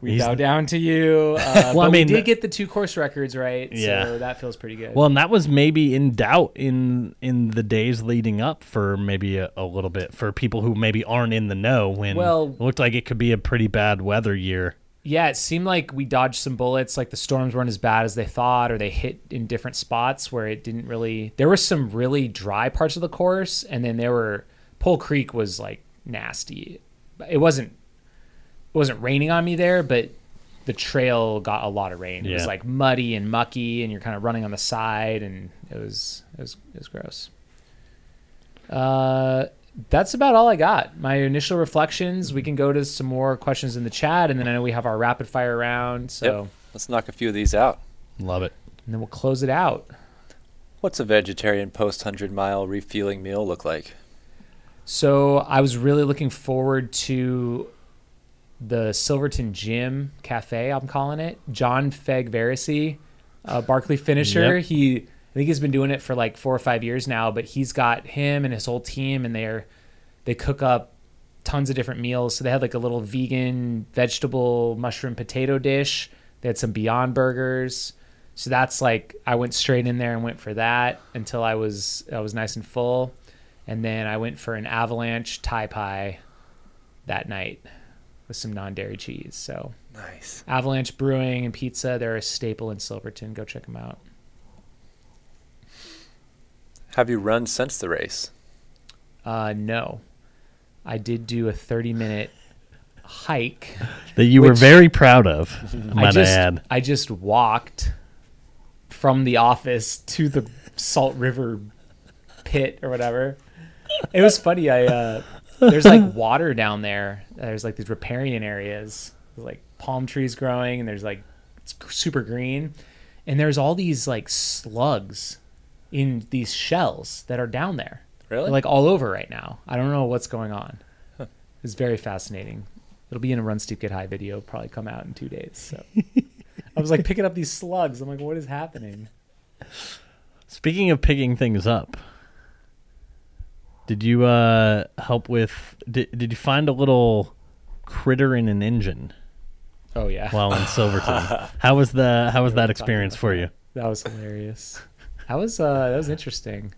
We He's- bow down to you. Uh, Well, I mean- we did get the two course records right, Yeah. so that feels pretty good. well, and that was maybe in doubt in in the days leading up for maybe a, a little bit for people who maybe aren't in the know when Well- it looked like it could be a pretty bad weather year. yeah, it seemed like we dodged some bullets. Like the storms weren't as bad as they thought, or they hit in different spots where it didn't really. There were some really dry parts of the course, and then there were Pole Creek was like nasty. It wasn't wasn't raining on me there, but the trail got a lot of rain. It was Yeah. like muddy and mucky, and you're kind of running on the side, and it was it was it was gross. Uh, that's about all I got. My initial reflections. We can go to some more questions in the chat, and then I know we have our rapid fire round. So, Yep. Let's knock a few of these out. Love it. and then we'll close it out. What's a vegetarian post hundred mile refueling meal look like? So I was really looking forward to the Silverton Gym Cafe. I'm calling it John Fegyveresi, uh, Barkley finisher. Yep. He, I think he's been doing it for like four or five years now. But he's got him and his whole team, and they're they cook up tons of different meals. So they had like a little vegan vegetable mushroom potato dish. They had some Beyond Burgers. So that's like I went straight in there and went for that until I was I was nice and full, and then I went for an avalanche Thai pie that night with some non-dairy cheese. So Nice. Avalanche Brewing and Pizza, they're a staple in Silverton. Go check them out. Have you run since the race? Uh, no, I did do a 30-minute hike. That you were very proud of. I Might I just add. I just walked from the office to the Salt River pit or whatever. It was funny. I uh, there's like water down there. There's like these riparian areas, There's, like palm trees growing, and there's like it's super green, and there's all these like slugs, in these shells that are down there. Really? They're like all over right now. I don't know what's going on. It's very fascinating. It'll be in a Run Steep Get High video, probably come out in two days. So I was like picking up these slugs. I'm like, what is happening? Speaking of picking things up, did you uh, help with? Did, did you find a little critter in an engine Oh yeah, while in Silverton? how was the How was that experience for you? that was hilarious. That was uh, that was interesting.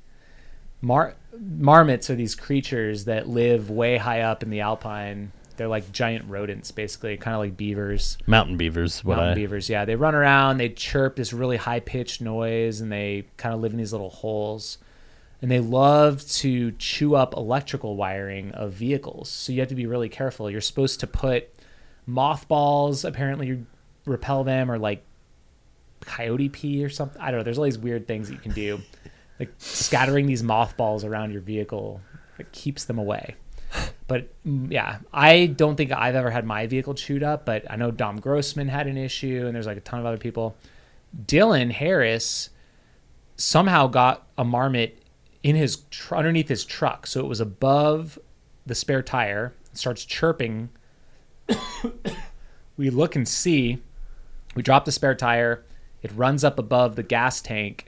Mar- marmots are these creatures that live way high up in the alpine. They're like giant rodents, basically, kind of like beavers. Mountain beavers. What Mountain I beavers, yeah. They run around, they chirp this really high pitched noise, and they kind of live in these little holes. And they love to chew up electrical wiring of vehicles. So you have to be really careful. You're supposed to put mothballs, apparently you repel them, or like coyote pee or something. I don't know. There's all these weird things that you can do. like scattering these mothballs around your vehicle it keeps them away. But mm, yeah, I don't think I've ever had my vehicle chewed up, but I know Dom Grossman had an issue, and there's like a ton of other people. Dylan Harris somehow got a marmot in his tr- underneath his truck, so it was above the spare tire. It starts chirping. we look and see. We drop the spare tire. It runs up above the gas tank,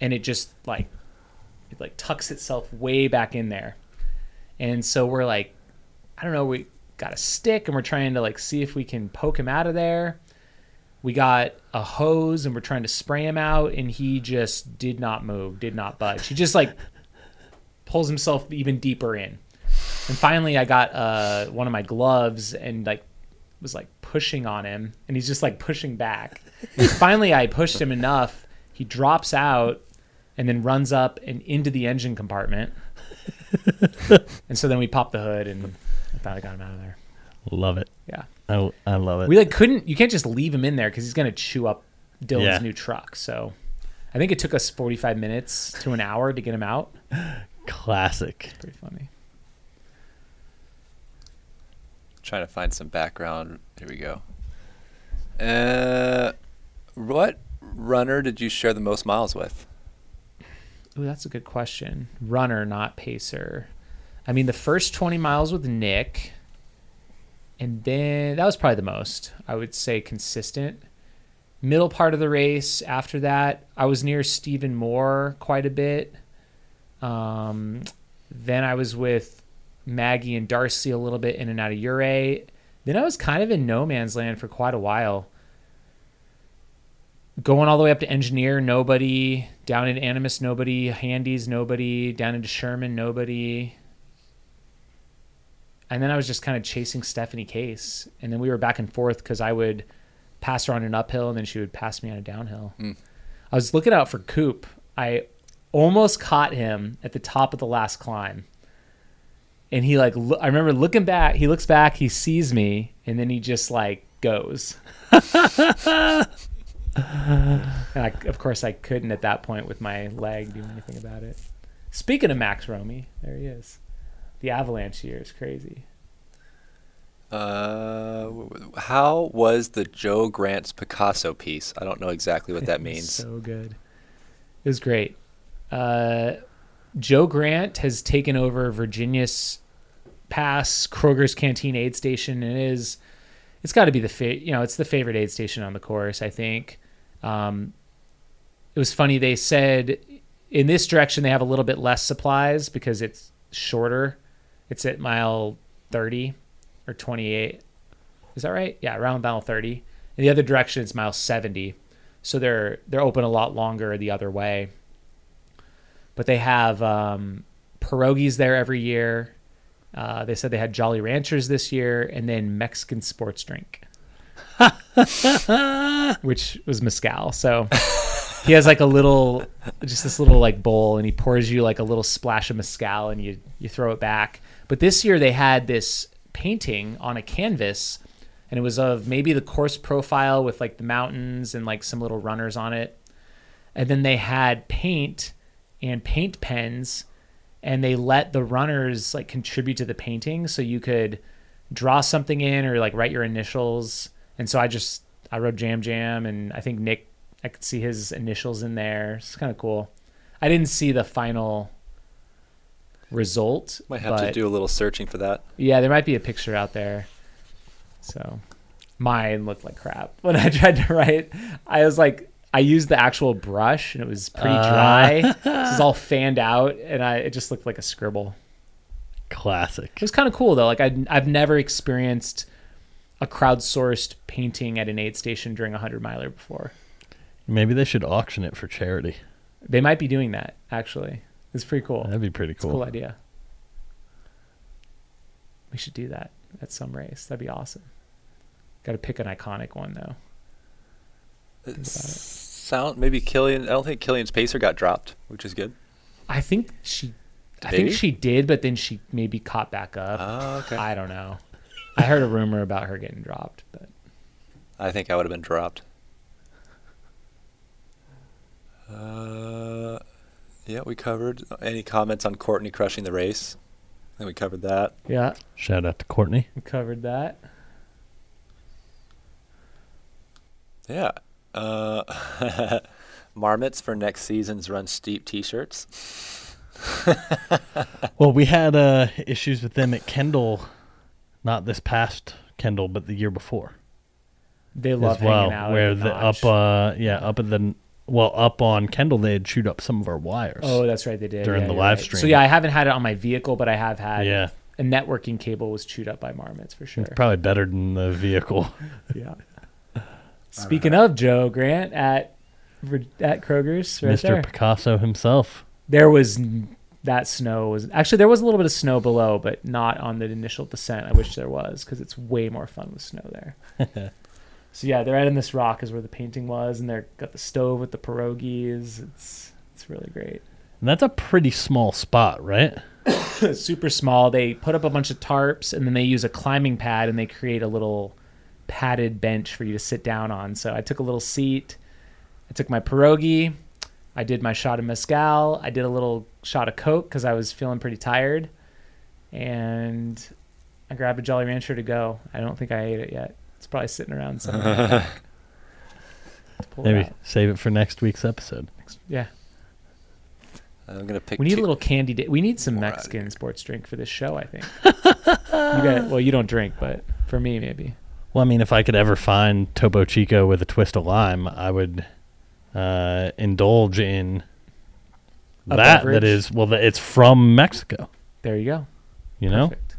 and it just like it like tucks itself way back in there. And so we're like, I don't know, we got a stick and we're trying to like see if we can poke him out of there. We got a hose and we're trying to spray him out, and he just did not move, did not budge. He just like pulls himself even deeper in. And finally, I got uh, one of my gloves and like was like pushing on him, and he's just like pushing back. And finally, I pushed him enough. He drops out and then runs up and into the engine compartment. and so then we popped the hood and I finally got him out of there. Love it. Yeah. I, I love it. We like couldn't. You can't just leave him in there because he's gonna chew up Dylan's Yeah. new truck. So, I think it took us forty five minutes to an hour to get him out. Classic. Pretty funny. Trying to find some background. Here we go. Uh, what runner did you share the most miles with? Ooh, that's a good question. Runner, not pacer. I mean, the first twenty miles with Nick, and then that was probably the most. I would say consistent. Middle part of the race. After that, I was near Stephen Moore quite a bit. Um, then I was with Maggie and Darcy a little bit in and out of Ouray. Then I was kind of in no man's land for quite a while. Going all the way up to Engineer, nobody. Down in Animas, nobody. Handies, nobody. Down into Sherman, nobody. And then I was just kind of chasing Stephanie Case. And then we were back and forth because I would pass her on an uphill and then she would pass me on a downhill. Mm. I was looking out for Coop. I almost caught him at the top of the last climb. And he like lo- I remember looking back, he looks back, he sees me, and then he just like goes. and I, of course I couldn't at that point with my leg do anything about it. Speaking of Max Romey, there he is. The avalanche year is crazy. Uh, how was the Joe Grant's Picasso piece? I don't know exactly what that means. So good. It was great. Uh, Joe Grant has taken over Virginius Pass Kroger's Canteen aid station and it is it's got to be the fa- you know it's the favorite aid station on the course. I think. Um, it was funny. They said in this direction they have a little bit less supplies because it's shorter. It's at mile thirty or twenty eight. Is that right? Yeah, around mile thirty. In the other direction, it's mile seventy so they're they're open a lot longer the other way. But they have um, pierogies there every year. Uh, they said they had Jolly Ranchers this year, and then Mexican sports drink, which was mezcal. So he has like a little, just this little like bowl, and he pours you like a little splash of mezcal, and you you throw it back. But this year they had this painting on a canvas and it was of maybe the course profile with like the mountains and like some little runners on it. And then they had paint and paint pens and they let the runners like contribute to the painting so you could draw something in or like write your initials. And so I just I wrote Jam Jam and I think Nick I could see his initials in there. It's kind of cool. I didn't see the final result. Might have to do a little searching for that. Yeah, there might be a picture out there. So mine looked like crap when I tried to write. I was like, I used the actual brush and it was pretty Uh. dry. so it was all fanned out and I it just looked like a scribble. Classic. It was kind of cool though. Like I I've never experienced a crowdsourced painting at an aid station during a hundred miler before. Maybe they should auction it for charity. They might be doing that actually. It's pretty cool. That'd be pretty It's a cool. cool idea. We should do that at some race. That'd be awesome. Got to pick an iconic one though. it. Sound maybe Kilian. I don't think Kilian's pacer got dropped, which is good. I think she, I Maybe? think she did, but then she maybe caught back up. Oh, okay. I don't know. I heard a rumor about her getting dropped, but I think I would have been dropped. Uh, yeah, we covered. Any comments on Courtney crushing the race? I think we covered that. yeah, Shout out to Courtney. we covered that. Yeah. Uh, marmots for next season's Run Steep T-shirts. Well, we had uh, issues with them at Kendall, not this past Kendall, but the year before They love as well. hanging out. at where the the notch. up, uh, yeah, up at the well, up on Kendall, they had chewed up some of our wires. Oh, that's right. They did during Yeah, the live right. So yeah, I haven't had it on my vehicle, but I have had. yeah, A networking cable was chewed up by marmots for sure. it's probably better than the vehicle. Yeah. Speaking of Joe Grant at at Kroger's, right Mr. there, Picasso himself. there was that snow was actually there was a little bit of snow below, but not on the initial descent. I wish there was because it's way more fun with snow there. so yeah, they're out in this rock is where the painting was, and they're got the stove with the pierogies. It's it's really great. And that's a pretty small spot, right? Super small. They put up a bunch of tarps and then they use a climbing pad and they create a little padded bench for you to sit down on. So I took a little seat. I took my pierogi. I did my shot of mezcal. I did a little shot of Coke because I was feeling pretty tired. And I grabbed a Jolly Rancher to go. I don't think I ate it yet. It's probably sitting around somewhere. To pull it Maybe save it for next week's episode. Yeah. I'm gonna pick. We need two- a little candy. Di- we need some More Mexican sports drink for this show. I think. you got well. You don't drink, but for me, maybe. Well, I mean, if I could ever find Topo Chico with a twist of lime, I would uh, indulge in A that. beverage? That is, well, that it's from Mexico. There you go. You know, Perfect.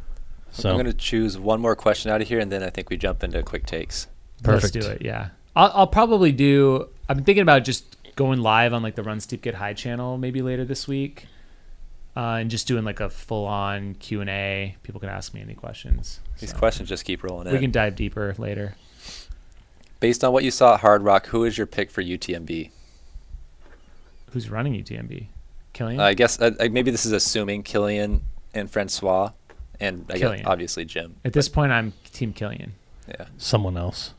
So I'm gonna choose one more question out of here, and then I think we jump into quick takes. Perfect. Let's do it. Yeah. I'll, I'll probably do. I've been thinking about just going live on like the Run Steep Get High channel maybe later this week, uh, and just doing like a full on Q and A. People can ask me any questions. These So questions just keep rolling in. we can dive deeper later. Based on what you saw at Hard Rock, who is your pick for UTMB? Who's running UTMB? Kilian. I guess uh, uh, maybe this is assuming Kilian and Francois, and I Kilian. guess obviously Jim. At this point, I'm Team Kilian. Yeah. someone else,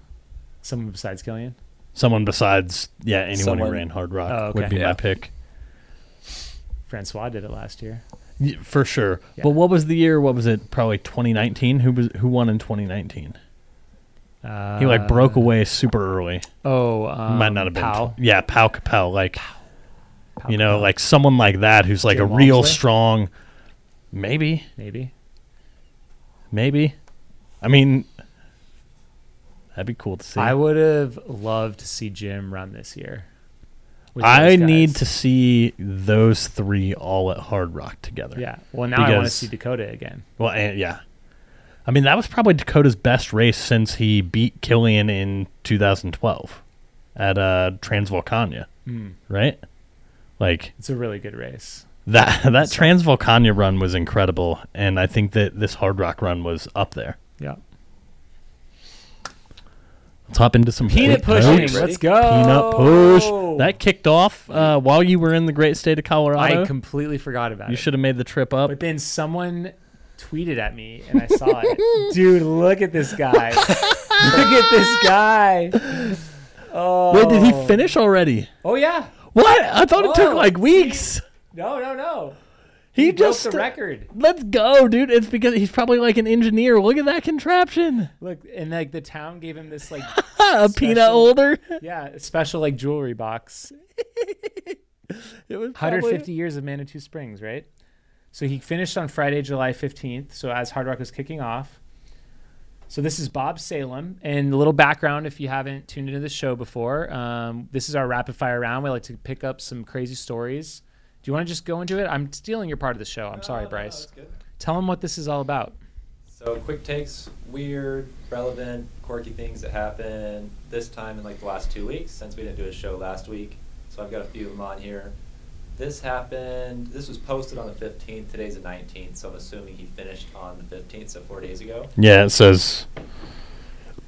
Someone besides Kilian. someone besides, yeah, anyone Someone- who ran Hard Rock Oh, would okay. be my pick Francois did it last year. Y- for sure. Yeah. But what was the year? What was it? Probably 2019. Who was who won in 2019? Uh, He like broke away super early. Oh, um, Might not have been. Powell. Yeah, Pau Capell. Like Powell you know, like someone like that who's like Jim a real Walmsley? strong. Maybe, maybe. Maybe. I mean, that'd be cool to see. I would have loved to see Jim run this year. I need to see those three all at Hard Rock together. Yeah. Well, now I want to see Dakota again. Well, and, yeah. I mean, that was probably Dakota's best race since he beat Kilian in 2012 at uh, Transvulcania, Mm, right? Like it's a really good race. That that So- Transvulcania run was incredible, and I think that this Hard Rock run was up there. Yeah. Let's hop into some Peanut pushing. Let's go. Peanut push. That kicked off uh, while you were in the great state of Colorado. I completely forgot about you it. You should have made the trip up. But then someone tweeted at me and I saw it. Dude, look at this guy. look at this guy. Oh. Wait, did he finish already? Oh yeah. What? I thought it took Oh, like weeks. No, no, no. He, He, just broke the record. Let's go, dude. It's because he's probably like an engineer. Look at that contraption. Look, and like the town gave him this like a peanut Special. holder. yeah, a special like jewelry box. It was 150 years of Manitou Springs, right? So he finished on Friday, July 15th. So as Hard Rock was kicking off. So this is Bob Salem, and a little background if you haven't tuned into the show before. Um, this is our rapid fire round. We like to pick up some crazy stories. Do you want to just go into it? I'm stealing your part of the show. I'm sorry, Bryce. Tell them what this is all about. So quick takes, weird, relevant, quirky things that happen this time in like the last two weeks since we didn't do a show last week. So I've got a few of them on here. This happened. This was posted on the 15th. Today's the 19th, so I'm assuming he finished on the 15th, so four days ago. Yeah, it says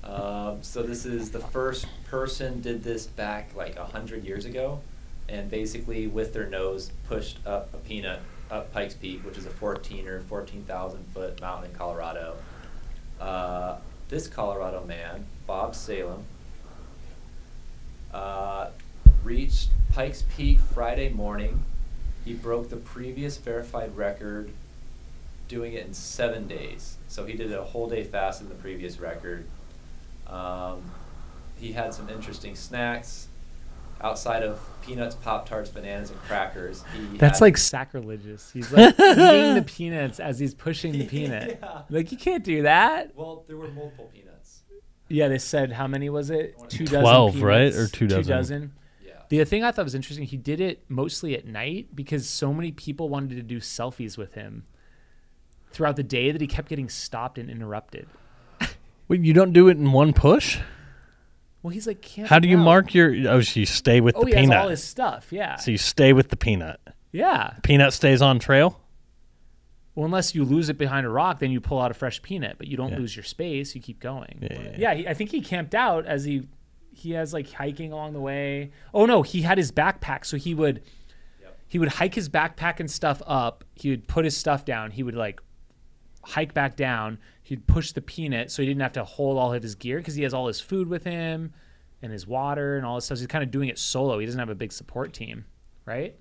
Um, so this is the first person did this back like a hundred years ago, and basically with their nose pushed up a peanut up Pikes Peak, which is a 14 or 14,000 foot mountain in Colorado. Uh, this Colorado man, Bob Salem, uh, reached Pikes Peak Friday morning. He broke the previous verified record doing it in seven days. So he did a whole day faster than the previous record. Um, he had some interesting snacks outside of peanuts, pop tarts, bananas, and crackers. He That's had- like sacrilegious. He's like eating the peanuts as he's pushing the peanut. Yeah. Like you can't do that. Well, there were multiple peanuts. Yeah, they said how many was it? Two 12, dozen right? Or two dozen? Two dozen. Yeah. The thing I thought was interesting, he did it mostly at night because so many people wanted to do selfies with him throughout the day that he kept getting stopped and interrupted. Wait, you don't do it in one push? Well, he's like, can't. How do you mark your? Oh, so you stay with Oh, the he has peanut. all his stuff. Yeah, so you stay with the peanut. yeah. Peanut stays on trail. Well, unless you lose it behind a rock, then you pull out a fresh peanut, but you don't Yeah. lose your space. You keep going. Yeah, yeah, yeah. he, I think he camped out as he he has like hiking along the way. Oh no, he had his backpack, so he would Yep. he would hike his backpack and stuff up. He would put his stuff down. He would like hike back down. He'd push the peanut, so he didn't have to hold all of his gear because he has all his food with him and his water and all this stuff. So he's kind of doing it solo. He doesn't have a big support team, right?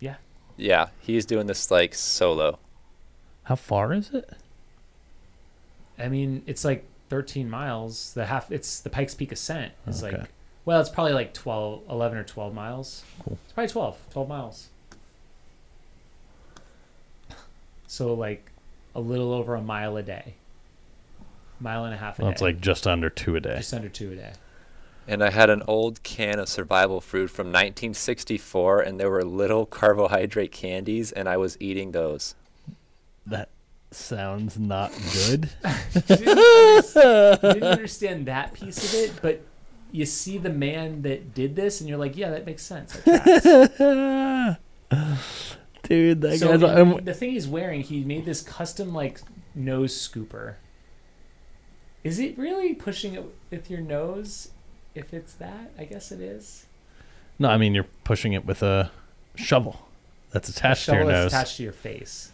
Yeah. Yeah, he's doing this like solo. How far is it? I mean, it's like 13 miles. The half, it's the Pikes Peak ascent. It's Okay. like, well, it's probably like 12, 11 or 12 miles. Cool. It's probably 12, 12 miles. So like a little over a mile a day, mile and a half a Well, day. it's like just under two a day. just under two a day. And I had an old can of survival fruit from 1964, and there were little carbohydrate candies, and I was eating those. That sounds not good. didn't, understand, didn't understand that piece of it, but you see the man that did this, and you're like, yeah, that makes sense. That tracks. Dude, that so guy's. the- I'm- the thing he's wearing, he made this custom like nose scooper. Is it really pushing it with your nose? If it's that, I guess it is. no, I mean you're pushing it with a shovel that's attached to your Shovel nose. is attached to your face.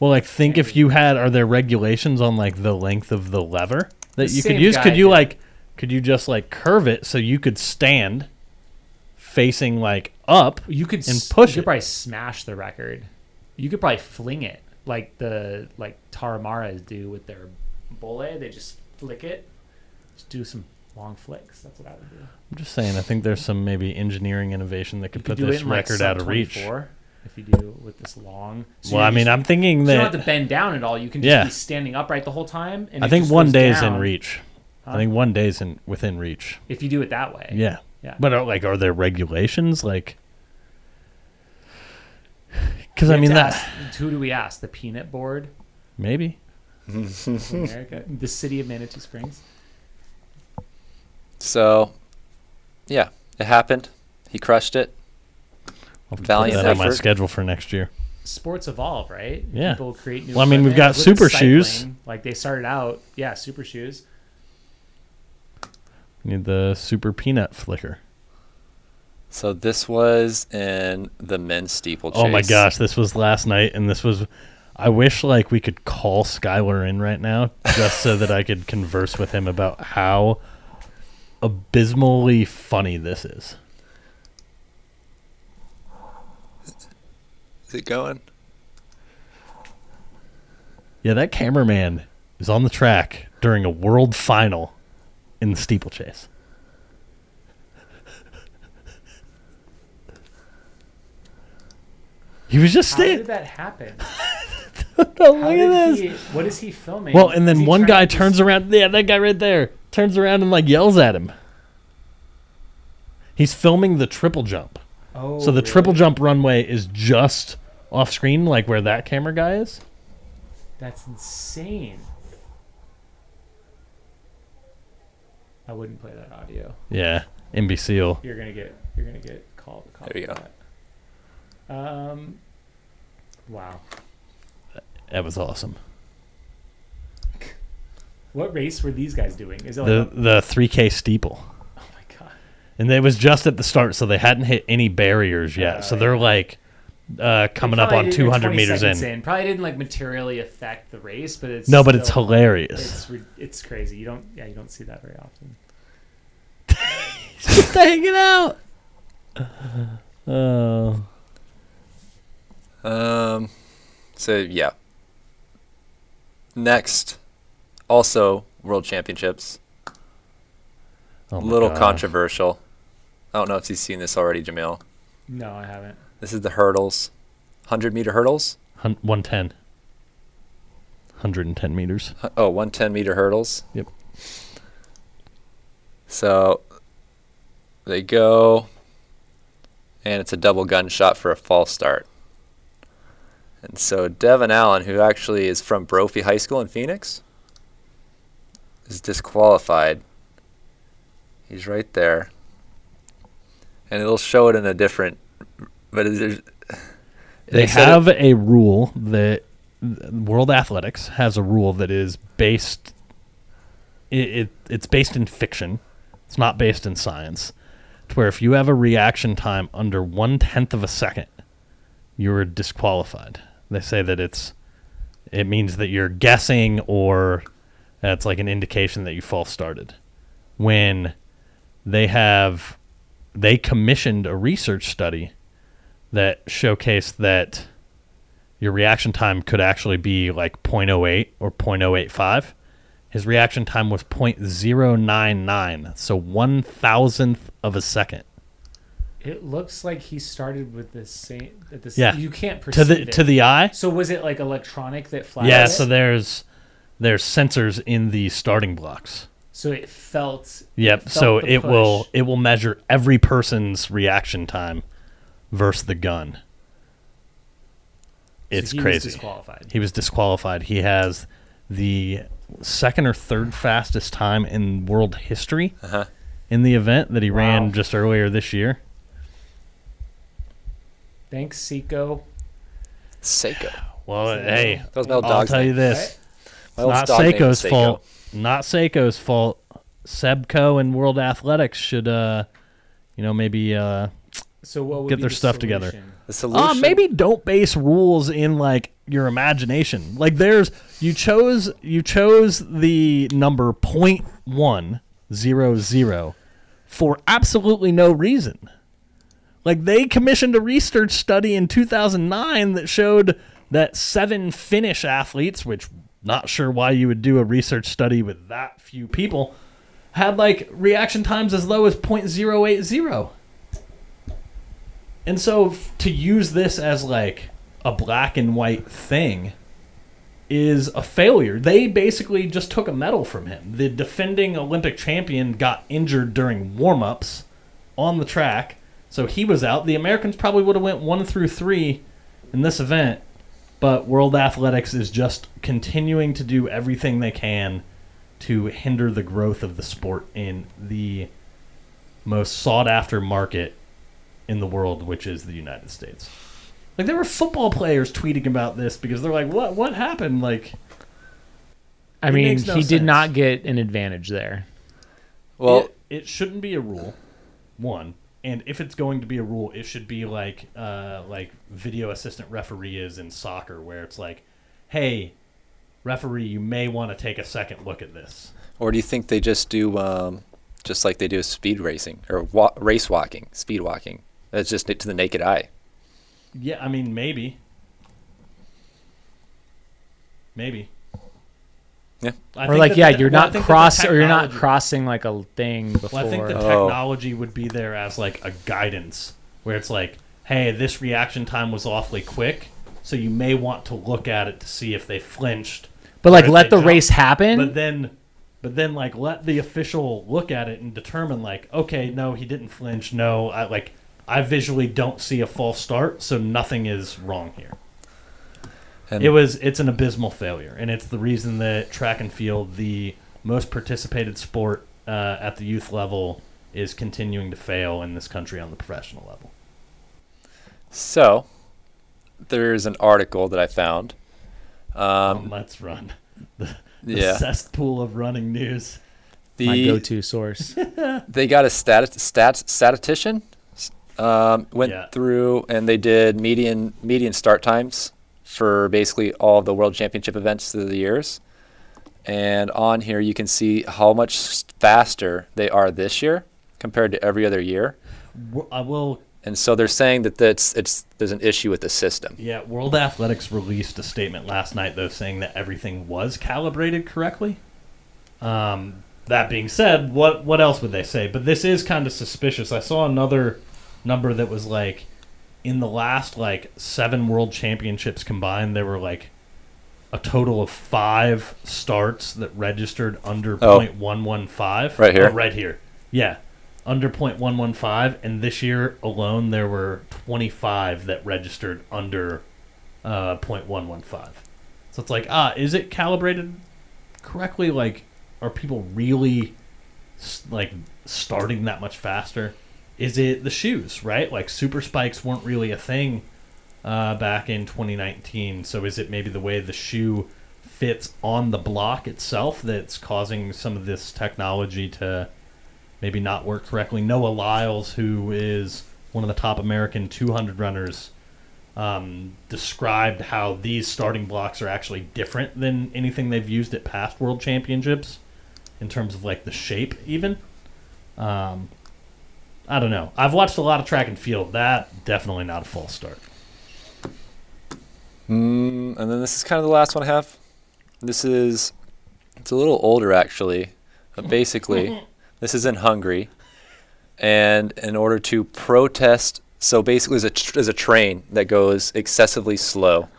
Well, like think if you had, are there regulations on like the length of the lever that The you could use? Could you did. like, could you just like curve it so you could stand facing like up? You could And push You could it. probably smash the record. You could probably fling it like the like Taramaras do with their bulle. They just flick it. Just do some long flicks. That's what I would do. I'm just saying, I think there's some maybe engineering innovation that could You put this in, like, record out of reach. 24 If you do with this long. So well, I mean, just- I'm thinking so you don't have to bend down at all. You can just Yeah. be standing upright the whole time. And I think one day is in reach. huh? I think one day is in within reach. if you do it that way. Yeah, Yeah. but are, like, are there regulations like? Because I mean to that ask- who do we ask? The Peanut Board maybe. America, the city of Manitou Springs. So, yeah, it happened. He crushed it. I'll put Valiant that on my schedule for next year. Sports evolve, right? Yeah. People create new. Well, I mean, we've got Look at super shoes. Like they started out, yeah, super shoes. Need the super peanut flicker. So this was in the men's steeplechase. Oh my gosh, this was last night, and this was. I wish like we could call Skylar in right now, just so that I could converse with him about how abysmally funny this is. Is it going? Yeah, that cameraman is on the track during a world final in the steeplechase. He was just standing. How did that happen? look at this. He, what is he filming? Well, and then one guy turns just... around. Yeah, that guy right there turns around and like yells at him. He's filming the triple jump. Oh, so the really? triple jump runway is just off screen, like where that camera guy is. That's insane. I wouldn't play that audio. Yeah, imbecile. You're gonna get. You're gonna get called. called There you for that. Um. Wow. That was awesome. What race were these guys doing? Is it like? The a- the 3K steeple, oh my god. and it was just at the start, so they hadn't hit any barriers yet. Oh, so they're yeah. like uh, coming up on did it in 200 20 meters in. seconds Probably didn't like materially affect the race, but it's No, but it's still- hilarious. It's re- it's crazy. You don't. Yeah, you don't see that very often. just hanging out. Oh. Um, so yeah. Next, also World Championships. Oh A my little God. controversial. I don't know if you've seen this already, Jamil. No, I haven't. This is the hurdles, hundred meter hurdles. Hun- 110. 110 meters. Oh, 110 meter hurdles. Yep. So they go, and it's a double gunshot for a false start. And so Devin Allen, who actually is from Brophy High School in Phoenix, is disqualified. He's right there. And it'll show it in a different, but there's. They, said it- have a rule that World Athletics has a rule that is based. It, it it's based in fiction. It's not based in science. To where if you have a reaction time under one tenth of a second, you're disqualified. They say that it's it means that you're guessing or that's like an indication that you false started. When they have they commissioned a research study that showcased that your reaction time could actually be like 0.08 or 0.085. His reaction time was 0.099, so one thousandth of a second. It looks like he started with the same. At the Yeah. You can't perceive To the it. to the eye, So was it like electronic that flashed? yeah. it? So there's there's sensors in the starting blocks. So it felt. Yep. felt So it will it will measure every person's reaction time versus the gun. So It's he was crazy. disqualified. He was disqualified. He has the second or third fastest time in world history Uh-huh. in the event that he Wow. ran just earlier this year. Thanks, Seiko. Seiko. Well, So- hey, That was my I'll dog's tell you this: My old not dog Seiko's Seiko. fault. Not Seiko's fault. Sebco and World Athletics should, uh, you know, maybe uh, So what would Get be their the stuff together. solution? The solution. Uh, maybe don't base rules in like your imagination. Like there's you chose you chose the number point one zero zero for absolutely no reason. Like they commissioned a research study in 2009 that showed that seven Finnish athletes, which not sure why you would do a research study with that few people, had like reaction times as low as 0.080. And so to use this as like a black and white thing is a failure. They basically just took a medal from him. The defending Olympic champion got injured during warm-ups on the track, so he was out. The Americans probably would have went 1 through 3 in this event, but World Athletics is just continuing to do everything they can to hinder the growth of the sport in the most sought after market in the world, which is the United States. Like there were football players tweeting about this because they're like, "What? What happened?" Like, I It mean, makes no he did not get an advantage there. Well, it, it shouldn't be a rule. One, and if it's going to be a rule, it should be like, uh, like video assistant referee is in soccer, where it's like, "Hey, referee, you may want to take a second look at this." or do you think they just do um, just like they do with speed racing or wa- race walking, speed walking? That's just to the naked eye. Yeah, I mean, maybe, maybe. Yeah. I or like, yeah, the- you're well, not think cross, or you're not crossing like a thing before. Well, I think the Oh. technology would be there as like a guidance, where it's like, hey, this reaction time was awfully quick, so you may want to look at it to see if they flinched. But like, let the jumped. race happen. But then, but then, like, let the official look at it and determine, like, okay, no, he didn't flinch. No, I like, I visually don't see a false start, so nothing is wrong here. And It was, it's an abysmal failure, and it's the reason that track and field, the most participated sport uh, at the youth level, is continuing to fail in this country on the professional level. so there's an article that I found. Um, Um, let's run the, the yeah, cesspool of running news. my go-to source. they got a stat stats statistician um, went Yeah. through and they did median median start times for basically all of the world championship events through the years and on here you can see how much faster they are this year compared to every other year I will and so they're saying that that's it's there's an issue with the system Yeah, World Athletics released a statement last night, though, saying that everything was calibrated correctly. Um, that being said, what what else would they say? But this is kind of suspicious. I saw another number that was like, in the last like seven World Championships combined, there were like a total of five starts that registered under Oh. point one one five. Right here? Oh, right here. Yeah, under point one one five, and this year alone there were twenty five that registered under uh, point one one five. So it's like, ah, is it calibrated correctly? Like, are people really like starting that much faster? Is it the shoes, right? Like super spikes weren't really a thing uh, back in 2019. So is it maybe the way the shoe fits on the block itself that's causing some of this technology to maybe not work correctly? Noah Lyles, who is one of the top American 200 runners, um, described how these starting blocks are actually different than anything they've used at past World Championships in terms of like the shape, even. Um, I don't know. I've watched a lot of track and field. That definitely not a false start. Mm, and then this is kind of the last one I have. This is it's a little older actually, but basically this is in Hungary, and in order to protest, so basically there's a tr- there's a train that goes excessively slow,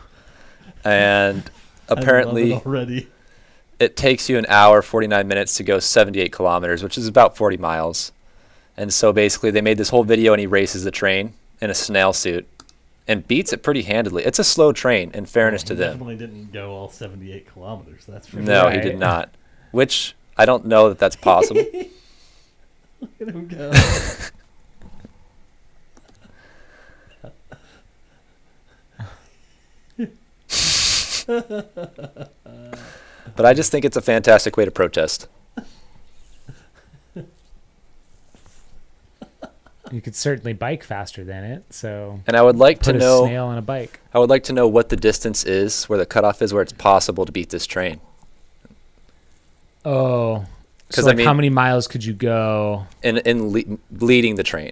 and apparently it already. it takes you an hour 49 minutes to go 78 kilometers, which is about 40 miles. And so basically they made this whole video and he races the train in a snail suit and beats it pretty handedly. It's a slow train in fairness to He them. Definitely didn't go all 78 kilometers. That's for No, he did not. Which I don't know that that's possible. Look at him go. but I just think it's a fantastic way to protest. You could certainly bike faster than it. So And I would like put to a know snail on a bike. I would like to know what the distance is, where the cutoff is, where it's possible to beat this train. Oh, 'Cause so I like how many miles could you go? In in le- leading the train,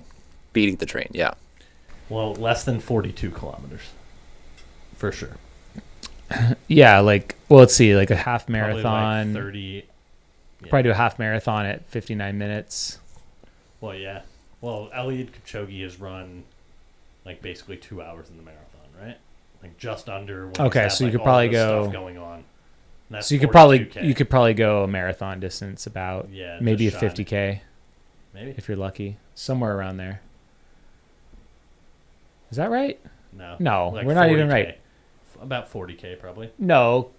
beating the train. Yeah. well, less than 42 kilometers. For sure. Yeah, like well, let's see, like a half marathon, Probably like marathon. 30. yeah. Probably do a half marathon at 59 minutes. Well, yeah. Well, Eliud Kipchoge has run like basically two hours in the marathon, right? Like just under. when Okay, had, so you like, could probably go- going on. So you could probably 42K. you could probably go a marathon distance about yeah maybe a 50k maybe if you're lucky, somewhere around there. Is that right? no No, like we're not even 40K. right. About 40k probably No,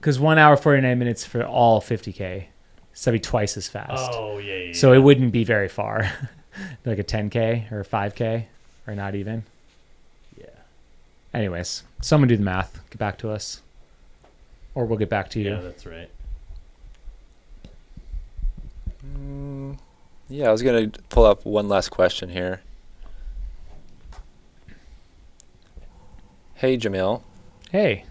because one hour 49 minutes for all 50k, so that'd be twice as fast. oh yeah, yeah, So yeah. it wouldn't be very far, like a 10k or a 5k or not even. yeah Anyways, someone do the math. Get back to us, or we'll get back to you. yeah that's right Mm, yeah, I was gonna pull up one last question here. Hey Jamil, Hey,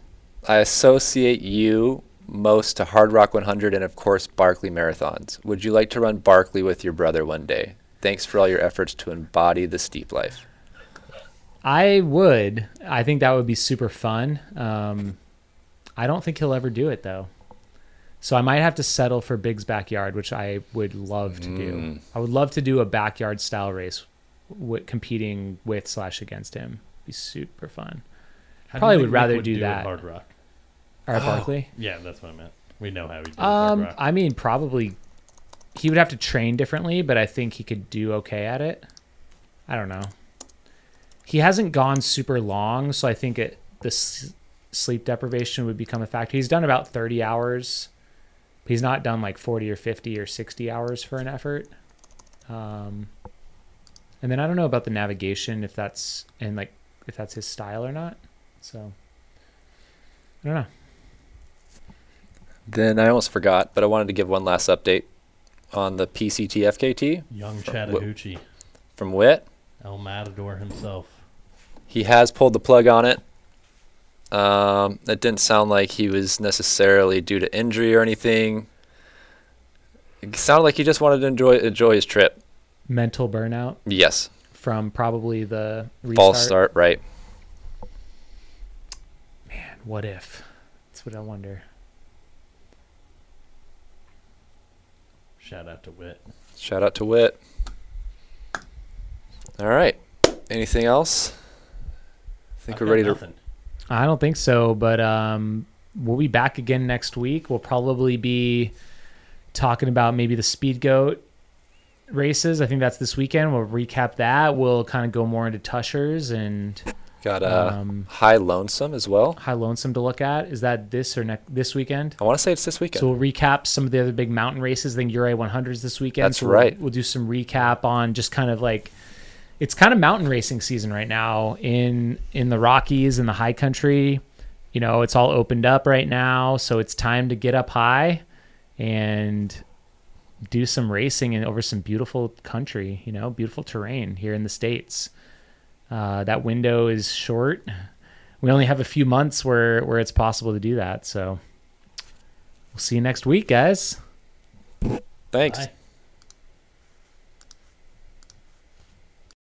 I associate you most to Hardrock 100 and of course Barkley marathons. Would you like to run Barkley with your brother one day? Thanks for all your efforts to embody the steep life. I would. I think that would be super fun. Um, I don't think he'll ever do it though. So I might have to settle for Big's backyard, which I would love to do. Mm. I would love to do a backyard style race w- competing with slash against him. Be super fun. How Probably would rather would do at that. Hardrock. Or at Barkley. Yeah, that's what I meant. We know how he did. at Um, Hard Rock. I mean, probably he would have to train differently, but I think he could do okay at it. I don't know. He hasn't gone super long, so I think it the s- sleep deprivation would become a factor. He's done about 30 hours. He's not done like 40 or 50 or 60 hours for an effort. Um, and then I don't know about the navigation if that's and like if that's his style or not. So I don't know. Then I almost forgot, but I wanted to give one last update on the PCT FKT Young Chattahoochee, from Wit. El Matador himself. He has pulled the plug on it. Um, it didn't sound like he was necessarily due to injury or anything. It sounded like he just wanted to enjoy enjoy his trip. Mental burnout Yes, from probably the restart. false start, right? Man, what if? That's what I wonder. Shout out to Wit. Shout out to Wit. All right. Anything else? I think I've we're got ready to. I don't think so, but um, we'll be back again next week. We'll probably be talking about maybe the Speed Goat races. I think that's this weekend. We'll recap that. We'll kind of go more into Tushars and Got a Um, High Lonesome as well. High Lonesome to look at. Is that this or next this weekend? I want to say it's this weekend. So we'll recap some of the other big mountain races. I think Ouray 100s this weekend. That's so we'll- right. We'll do some recap on just kind of like it's kind of mountain racing season right now in in the Rockies and the high country. You know, it's all opened up right now, so it's time to get up high and do some racing and over some beautiful country. You know, beautiful terrain here in the states. Uh, that window is short. We only have a few months where where it's possible to do that. So we'll see you next week, guys. Thanks. Bye.